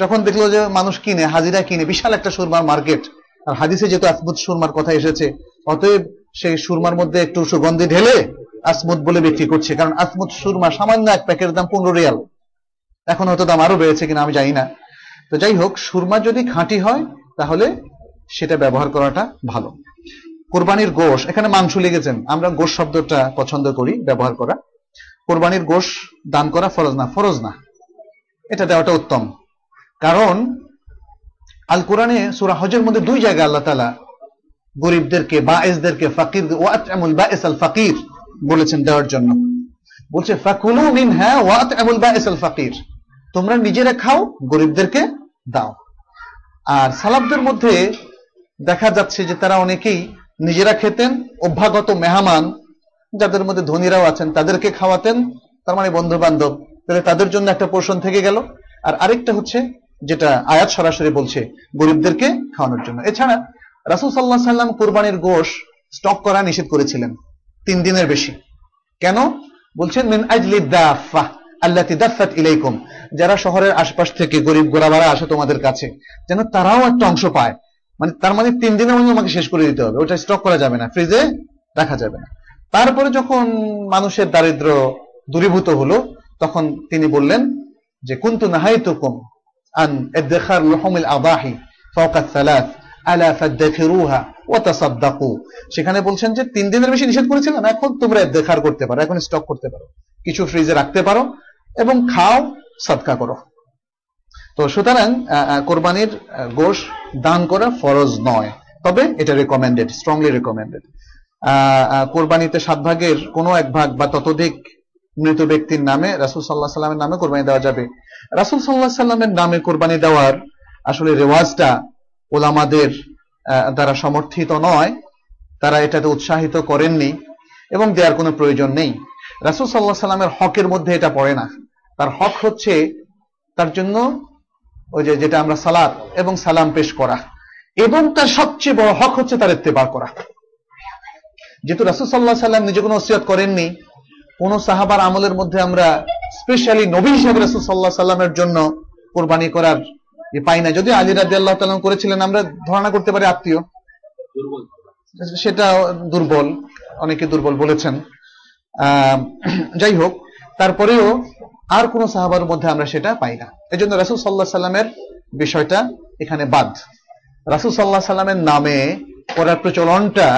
যখন দেখল যে মানুষ কিনে, হাজিরা কিনে, বিশাল একটা সুরমার মার্কেট, আর হাদিসে যেহেতু আসমুদ সুরমার কথা এসেছে, অতএব সেই সুরমার মধ্যে একটু সুগন্ধি ঢেলে আসমুদ বলে বিক্রি করছে, কারণ আসমুদ সুরমা সামান্য এক প্যাকেটের দাম পনেরো রিয়াল। এখন হয়তো দাম আরও বেড়েছে কিনা আমি জানি না। তো যাই হোক, সুরমা যদি খাঁটি হয়, তাহলে সেটা ব্যবহার করাটা ভালো। কোরবানির গোশ, এখানে মাংস লেগেছেন আমরা গোশ শব্দটা পছন্দ করি, ব্যবহার করা। কোরবানির গোশ দান করা ফরজ না ফরজ না। এটা দেওয়াটা উত্তম। কারণ আল কোরআনে সুরা হজের মধ্যে দুই জায়গায় আল্লাহ তালা গরিবদেরকে বাএসদেরকে ফাকির ওয়াতআমুল বাএস আল ফাকির বলেছেন দেওয়ার জন্য। বলছে, ফাকুলু মিন হ্যাঁ ওয়াতআমুল বাএস আল ফাকির। তোমরা নিজেরা খাও, গরিবদেরকে দাও। আর সালাবদের মধ্যে দেখা যাচ্ছে যে তারা অনেকেই নিজেরা খেতেন, অভ্যাগত মেহমান, যাদের মধ্যে ধনীরাও আছেন, তাদেরকে খাওয়াতেন। তার মানে বন্ধু বান্ধব তাহলে তাদের জন্য একটা পোষণ থেকে গেল। আর আরেকটা হচ্ছে যেটা আয়াত সরাসরি বলছে গরিবদেরকে খাওয়ানোর জন্য। এছাড়া রাসুল সাল্লাহ সাল্লাম কোরবানির গোশ স্টক করা নিষেধ করেছিলেন, তিন দিনের বেশি। কেন? বলছেন, মিন আজলি দাফা আল্লাহ দাফাত ইলাইকুম। যারা শহরের আশপাশ থেকে গরিব গোড়াবাড়া আসে তোমাদের কাছে, যেন তারাও একটা অংশ পায়। মানে তার মানে তিন দিনের মধ্যে আমাকে শেষ করে দিতে হবে, ওটা স্টক করা যাবে না ফ্রিজে রাখা যাবে না। তারপরে যখন মানুষের দারিদ্র দূরীভূত হলো, তখন তিনি বললেন যে, কুন্তু নাহাইতুকুম আন ইদ্দিখার লুহুমিল আদাহি ফাওকা সালাত আলা ফাদ্দাখিরুহা ওয়া তাসাদ্দাকু সেখানে বলছেন যে তিন দিনের বেশি নিষেধ করেছিলাম এখন তোমরা ইদ্দিখার করতে পারো, এখন স্টক করতে পারো। কিছু ফ্রিজে রাখতে পারো এবং খাও সাদকা করো। তো সুতরাং কোরবানির গোশ দান করা ফরজ নয়। তবে এটা রেকমেন্ডেড স্ট্রংলি রেকমেন্ডেড কোরবানিতে সাত ভাগের কোনো এক ভাগ বা ততোধিক মৃত ব্যক্তির নামে, রাসুল সাল্লাহ সাল্লামের নামে কোরবানি দেওয়া যাবে। রাসুল সাল্লাহ সাল্লামের নামে কোরবানি দেওয়ার আসলে রেওয়াজটা ওলামাদের দ্বারা সমর্থিত নয়। তারা এটাতে উৎসাহিত করেননি এবং দেওয়ার কোনো প্রয়োজন নেই। রাসুল সাল্লাহ সাল্লামের হকের মধ্যে এটা পড়ে না। তার হক হচ্ছে তার জন্য ওই যে, যেটা আমরা সালাদ এবং সালাম পেশ করা। এবং তার সবচেয়ে বড় হক হচ্ছে তার ইত্তেবা করা। যেহেতু রাসুল সাল্লাহ সাল্লাম নিজে কোনো ওসিয়ত করেননি কোন সাহাবার আমলের মধ্যে আমরা স্পেশালি নবী হিসাবে রাসুল সাল্লাহ সাল্লামের জন্য কোরবানি করার পাই না। যদি আলী রাজি আল্লাহ তাল্লাম করেছিলেন, আমরা ধারণা করতে পারি আত্মীয়। সেটা দুর্বল, অনেকে দুর্বল বলেছেন। যাই হোক, তারপরেও আর কোন সাহাবার মধ্যে আমরা সেটা পাই না। এই জন্য রাসুল সাল্লাহ সাল্লামের বিষয়টা এখানে বাদ। রাসুল সাল্লাহ সাল্লামের নামে করার প্রচলনটা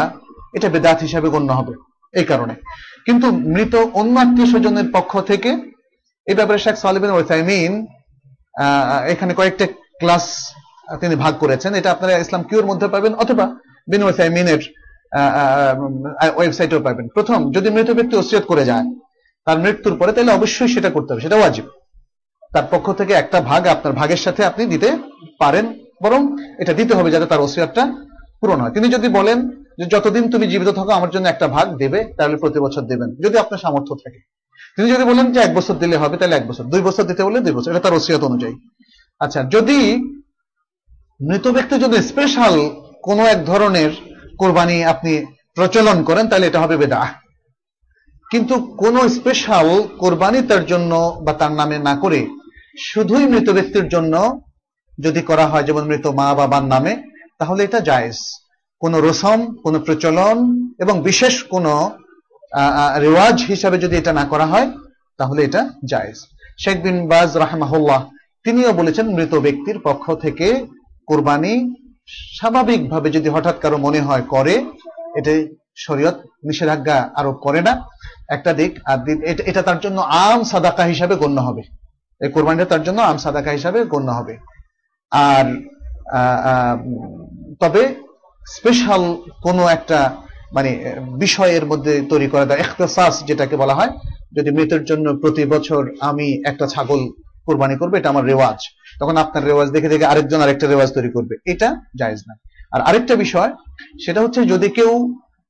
এটা বেদাত হিসাবে গণ্য হবে, এই কারণে। কিন্তু মৃত অন্য আত্মীয় স্বজনের পক্ষ থেকে এই ব্যাপারে শেখ সালিবিন ওসাইমিন এখানে কয়েকটা ক্লাস তিনি ভাগ করেছেন। এটা আপনারা ইসলাম কিউর মধ্যে পাবেন অথবা বিন ওসাইমিনের ওয়েবসাইটেও পাবেন। প্রথম, যদি মৃত ব্যক্তি ওসিয়ত করে যায়, তার মৃত্যুর পরে তাহলে অবশ্যই সেটা করতে হবে, সেটা ওয়াজিব। তার পক্ষ থেকে একটা ভাগ আপনার ভাগের সাথে আপনি দিতে পারেন, বরং এটা দিতে হবে যাতে তার ওসিয়তটা পূরণ হয়। তিনি যদি বলেন যে যতদিন তুমি জীবিত থাকো, আমার জন্য একটা ভাগ দেবে, তাহলে প্রতি বছর দেবেন, যদি আপনার সামর্থ্য থাকে। তিনি যদি বলেন যে এক বছর দিলে হবে, তাহলে এক বছর। দুই বছর দিতে বলে দুই বছর। এটা তার ওসিয়ত অনুযায়ী। আচ্ছা যদি মৃত ব্যক্তি যদি স্পেশাল কোন এক ধরনের কোরবানি আপনি প্রচলন করেন, তাহলে এটা হবে বেদা কিন্তু কোন স্পেশাল কোরবানি তার জন্য বা তার নামে না করে শুধুই মৃত ব্যক্তির জন্য যদি করা হয়, যেমন মৃত মা বাবার নামে, তাহলে এটা জায়েজ। কোন রসম, কোন প্রচলন এবং বিশেষ কোন রেওয়াজ হিসাবে যদি এটা না করা হয়, তাহলে এটা জায়েজ। শেখ বিন বাজ রাহমাহুল্লাহ, তিনিও বলেছেন মৃত ব্যক্তির পক্ষ থেকে কোরবানি স্বাভাবিকভাবে যদি হঠাৎ কারও মনে হয় করে, এটা শরীয়ত নিষেধাজ্ঞা আরোপ করে না। একটা দিক, আর এটা তার জন্য আম সাদাকা হিসাবে গণ্য হবে। এই কোরবানিটা তার জন্য আম সাদাকা হিসাবে গণ্য হবে। আর তবে স্পেশাল কোনো একটা মানে বিষয়ের মধ্যে তৈরি করা দেয় এখতাস যেটাকে বলা হয়, যদি মৃতের জন্য প্রতি বছর আমি একটা ছাগল কোরবানি করব, এটা আমার রেওয়াজ। তখন আপনার রেওয়াজ দেখে দেখে আরেকজন আরেকটা রেওয়াজ তৈরি করবে। এটা জায়েজ না আর আরেকটা বিষয়, সেটা হচ্ছে যদি কেউ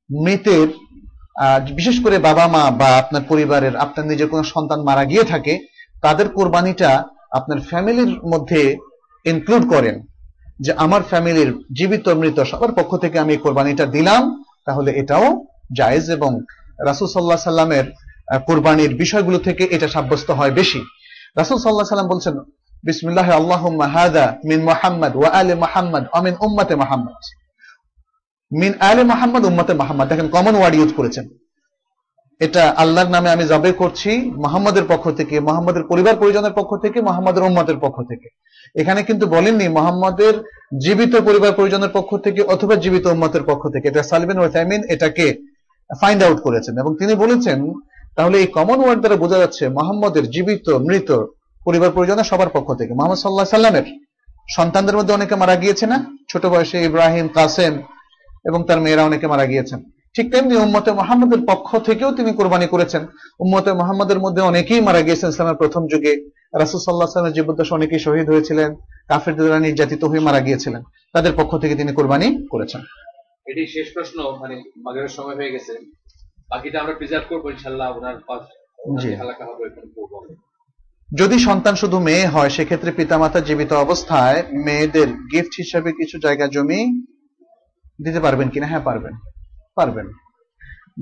মৃতের বিশেষ করে বাবা মা বা আপনার পরিবারের, আপনার নিজের কোনো সন্তান মারা গিয়ে থাকে, তাদের কোরবানিটা আপনার ফ্যামিলির মধ্যে ইনক্লুড করেন। যে আমার ফ্যামিলির জীবিত মৃত সবার পক্ষ থেকে আমি কোরবানিটা দিলাম, তাহলে এটাও জায়েজ এবং রাসুল সাল্লাহ সাল্লামের কোরবানির বিষয়গুলো থেকে এটা সাব্যস্ত হয় বেশি। রাসুল সাল্লাহ সাল্লাম বলছেন, বিসমিল্লাহ আল্লাহ হাদা মিন মোহাম্মদ ওয়া আলে মোহাম্মদ অমিন উম্মতে মোহাম্মদ। মিন আলে মোহাম্মদ, উম্মতে মোহাম্মদ। দেখেন কমন ওয়ার্ড ইউজ করেছেন। এটা আল্লাহর নামে আমি জবে করছি, মোহাম্মদের পক্ষ থেকে, মোহাম্মদের পরিবার পরিজনের পক্ষ থেকে, মোহাম্মদের উম্মতের পক্ষ থেকে। এখানে কিন্তু বলেননি মোহাম্মদের জীবিত পরিবার পরিজনের পক্ষ থেকে অথবা জীবিত উম্মতের পক্ষ থেকে। এটা সালবিন ওয়াইমিন এটাকে ফাইন্ড আউট করেছেন এবং তিনি বলেছেন, তাহলে এই কমন ওয়ার্ড দ্বারা বোঝা যাচ্ছে মোহাম্মদের জীবিত, মৃত পরিবার পরিজনের সবার পক্ষ থেকে। মোহাম্মদ সাল্লাহ সাল্লামের সন্তানদের মধ্যে অনেকে মারা গিয়েছে না? ছোট বয়সে ইব্রাহিম, কাসেম এবং তার মেয়েরা অনেকে মারা গিয়েছেন। ঠিক তেমনি উম্মতে মোহাম্মদের পক্ষ থেকেও তিনি কোরবানি করেছেন। উম্মতে মোহাম্মদের মধ্যে অনেকেই মারা গিয়েছেন ইসলামের প্রথম যুগে। রাসুল সাল্লাহ সাল্লামের জীবদ্দশা অনেকেই শহীদ হয়েছিলেন কাফের দ্বারা নির্যাতিত হয়ে মারা গিয়েছিলেন। তাদের পক্ষ থেকে তিনি কোরবানি করেছেন। এটি শেষ প্রশ্ন মানে মাগের সময় হয়ে গেছে। বাকিটা আমরা প্রিজার্ভ করব ইনশাল্লাহ ওনার জি। যদি সন্তান শুধু মেয়ে হয় সেক্ষেত্রে পিতামাতা জীবিত অবস্থায় মেয়েদের গিফট হিসাবে কিছু জায়গা জমি দিতে পারবেন কিনা? হ্যাঁ পারবেন। পারবেন।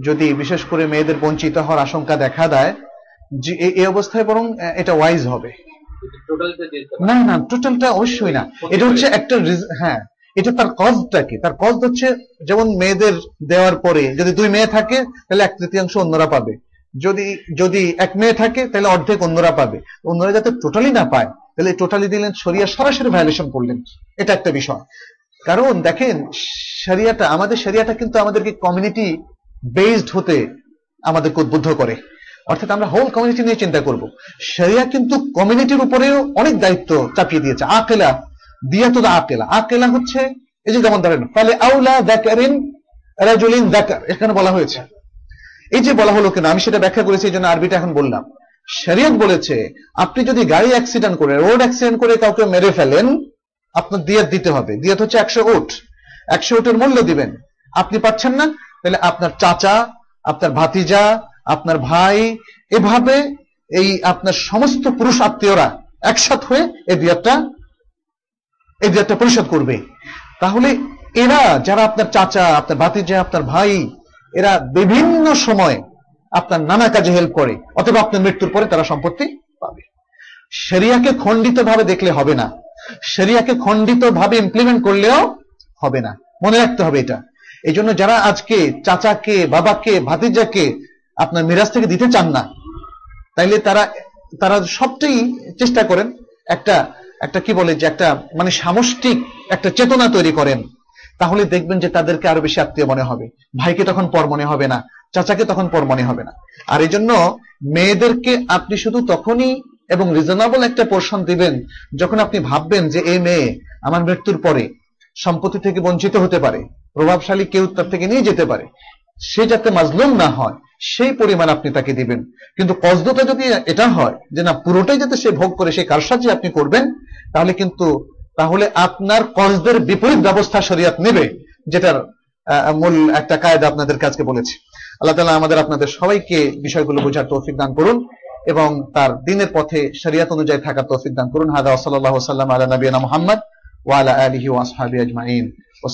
যদি বিশেষ করে মেয়েদের বঞ্চিত হওয়ার আশঙ্কা দেখা দেয় যে এই অবস্থায় বরং এটা ওয়াইজ হবে। না না টোটালটা অবশ্যই না। এটা হচ্ছে একটা হ্যাঁ এটা তার তার কজ হচ্ছে যেমন মেয়েদের দেওয়ার পরে যদি দুই মেয়ে থাকে তাহলে এক তৃতীয়াংশ অন্যরা পাবে। যদি যদি এক মেয়ে থাকে তাহলে অর্ধেক অন্যরা পাবে। অন্যরা যাতে টোটালি না পায় তাহলে টোটালি দিলেন শরিয়া সরাসরি ভায়োলেশন করলেন। এটা একটা বিষয়। কারণ দেখেন শরিয়াটা আমাদের শরিয়াটা কিন্তু আমাদেরকে কমিউনিটি বেসড হতে আমাদেরকে উদ্বুদ্ধ করে। অর্থাৎ আমরা হোল কমিউনিটি নিয়ে চিন্তা করব। শরিয়া কিন্তু কমিউনিটির উপরেও অনেক দায়িত্ব চাপিয়ে দিয়েছে। আকেলা দিয়া তো আকেলা। আকেলা হচ্ছে, এই যে যেমন ধরেন, ফলে আউলা দাকারিন রাজুলিন দাকার, এখানে বলা হয়েছে। এই যে বলা হলো কেন, আমি সেটা ব্যাখ্যা করেছি, এই জন্য আরবিটা এখন বললাম। শরিয়ত বলেছে, আপনি যদি গাড়ি অ্যাক্সিডেন্ট করে রোড অ্যাক্সিডেন্ট করে কাউকে মেরে ফেলেন, আপনার দিয়াত দিতে হবে। দিয়াত হচ্ছে একশো ওট একশো ওটের মূল্য দিবেন। আপনি পাচ্ছেন না, তাহলে আপনার চাচা, আপনার ভাতিজা আপনার ভাই এভাবে এই আপনার সমস্ত পুরুষ আত্মীয়রা একসাথ হয়ে এই দিয়াতটা এই দিয়াতটা পরিশোধ করবে। তাহলে এরা যারা আপনার চাচা, আপনার ভাতিজা, আপনার ভাই, এরা বিভিন্ন সময় আপনার নানা কাজে হেল্প করে, অথবা আপনার মৃত্যুর পরে তারা সম্পত্তি পাবে। শরিয়াকে খণ্ডিত ভাবে দেখলে হবে না। সেরিয়াকে খণ্ডিত ভাবে ইমপ্লিমেন্ট করলেও হবে না। মনে রাখতে হবে এটা। এই জন্য যারা আজকে চাচাকে, বাবাকে, ভাতিজাকে আপনার মিরাজ থেকে দিতে চান না। তাইলে তারা তারা সবটাই চেষ্টা করেন একটা একটা কি বলে যে একটা মানে সামষ্টিক একটা চেতনা তৈরি করেন। তাহলে দেখবেন যে তাদেরকে আরও বেশি আত্মীয় মনে হবে। ভাইকে তখন পর মনে হবে না, চাচাকে তখন পর মনে হবে না। আর এই জন্য মেয়েদেরকে আপনি শুধু তখনই এবং রিজনেবল একটা পোর্শন দিবেন যখন আপনি ভাববেন যে এই মেয়ে আমার মৃত্যুর পরে সম্পত্তি থেকে বঞ্চিত হতে পারে, প্রভাবশালী কেউ তার থেকে নিয়ে যেতে পারে। সে যাতে মাজলুম না হয় সেই পরিমাণ আপনি তাকে দিবেন। কিন্তু কসদটা যদি এটা হয়, যে না, পুরোটাই যাতে সে ভোগ করে, সেই কারসাজি আপনি করবেন, তাহলে কিন্তু, তাহলে আপনার কসদের বিপরীত ব্যবস্থা শরিয়াত নেবে, যেটার মূল একটা কায়দা আপনাদের কাছকে বলেছি। আল্লাহ তালা আমাদের আপনাদের সবাইকে বিষয়গুলো বোঝার তৌফিক দান করুন এবং তার দিনের পথে শরিয়াত অনুযায়ী থাকার তৌফিক দান করুন। হাদা সাল্লাহ সাল্লাম আলা নবীনা মোহাম্মদ ওয়ালা আলিহি ওয়াসহাবি আজমাইন।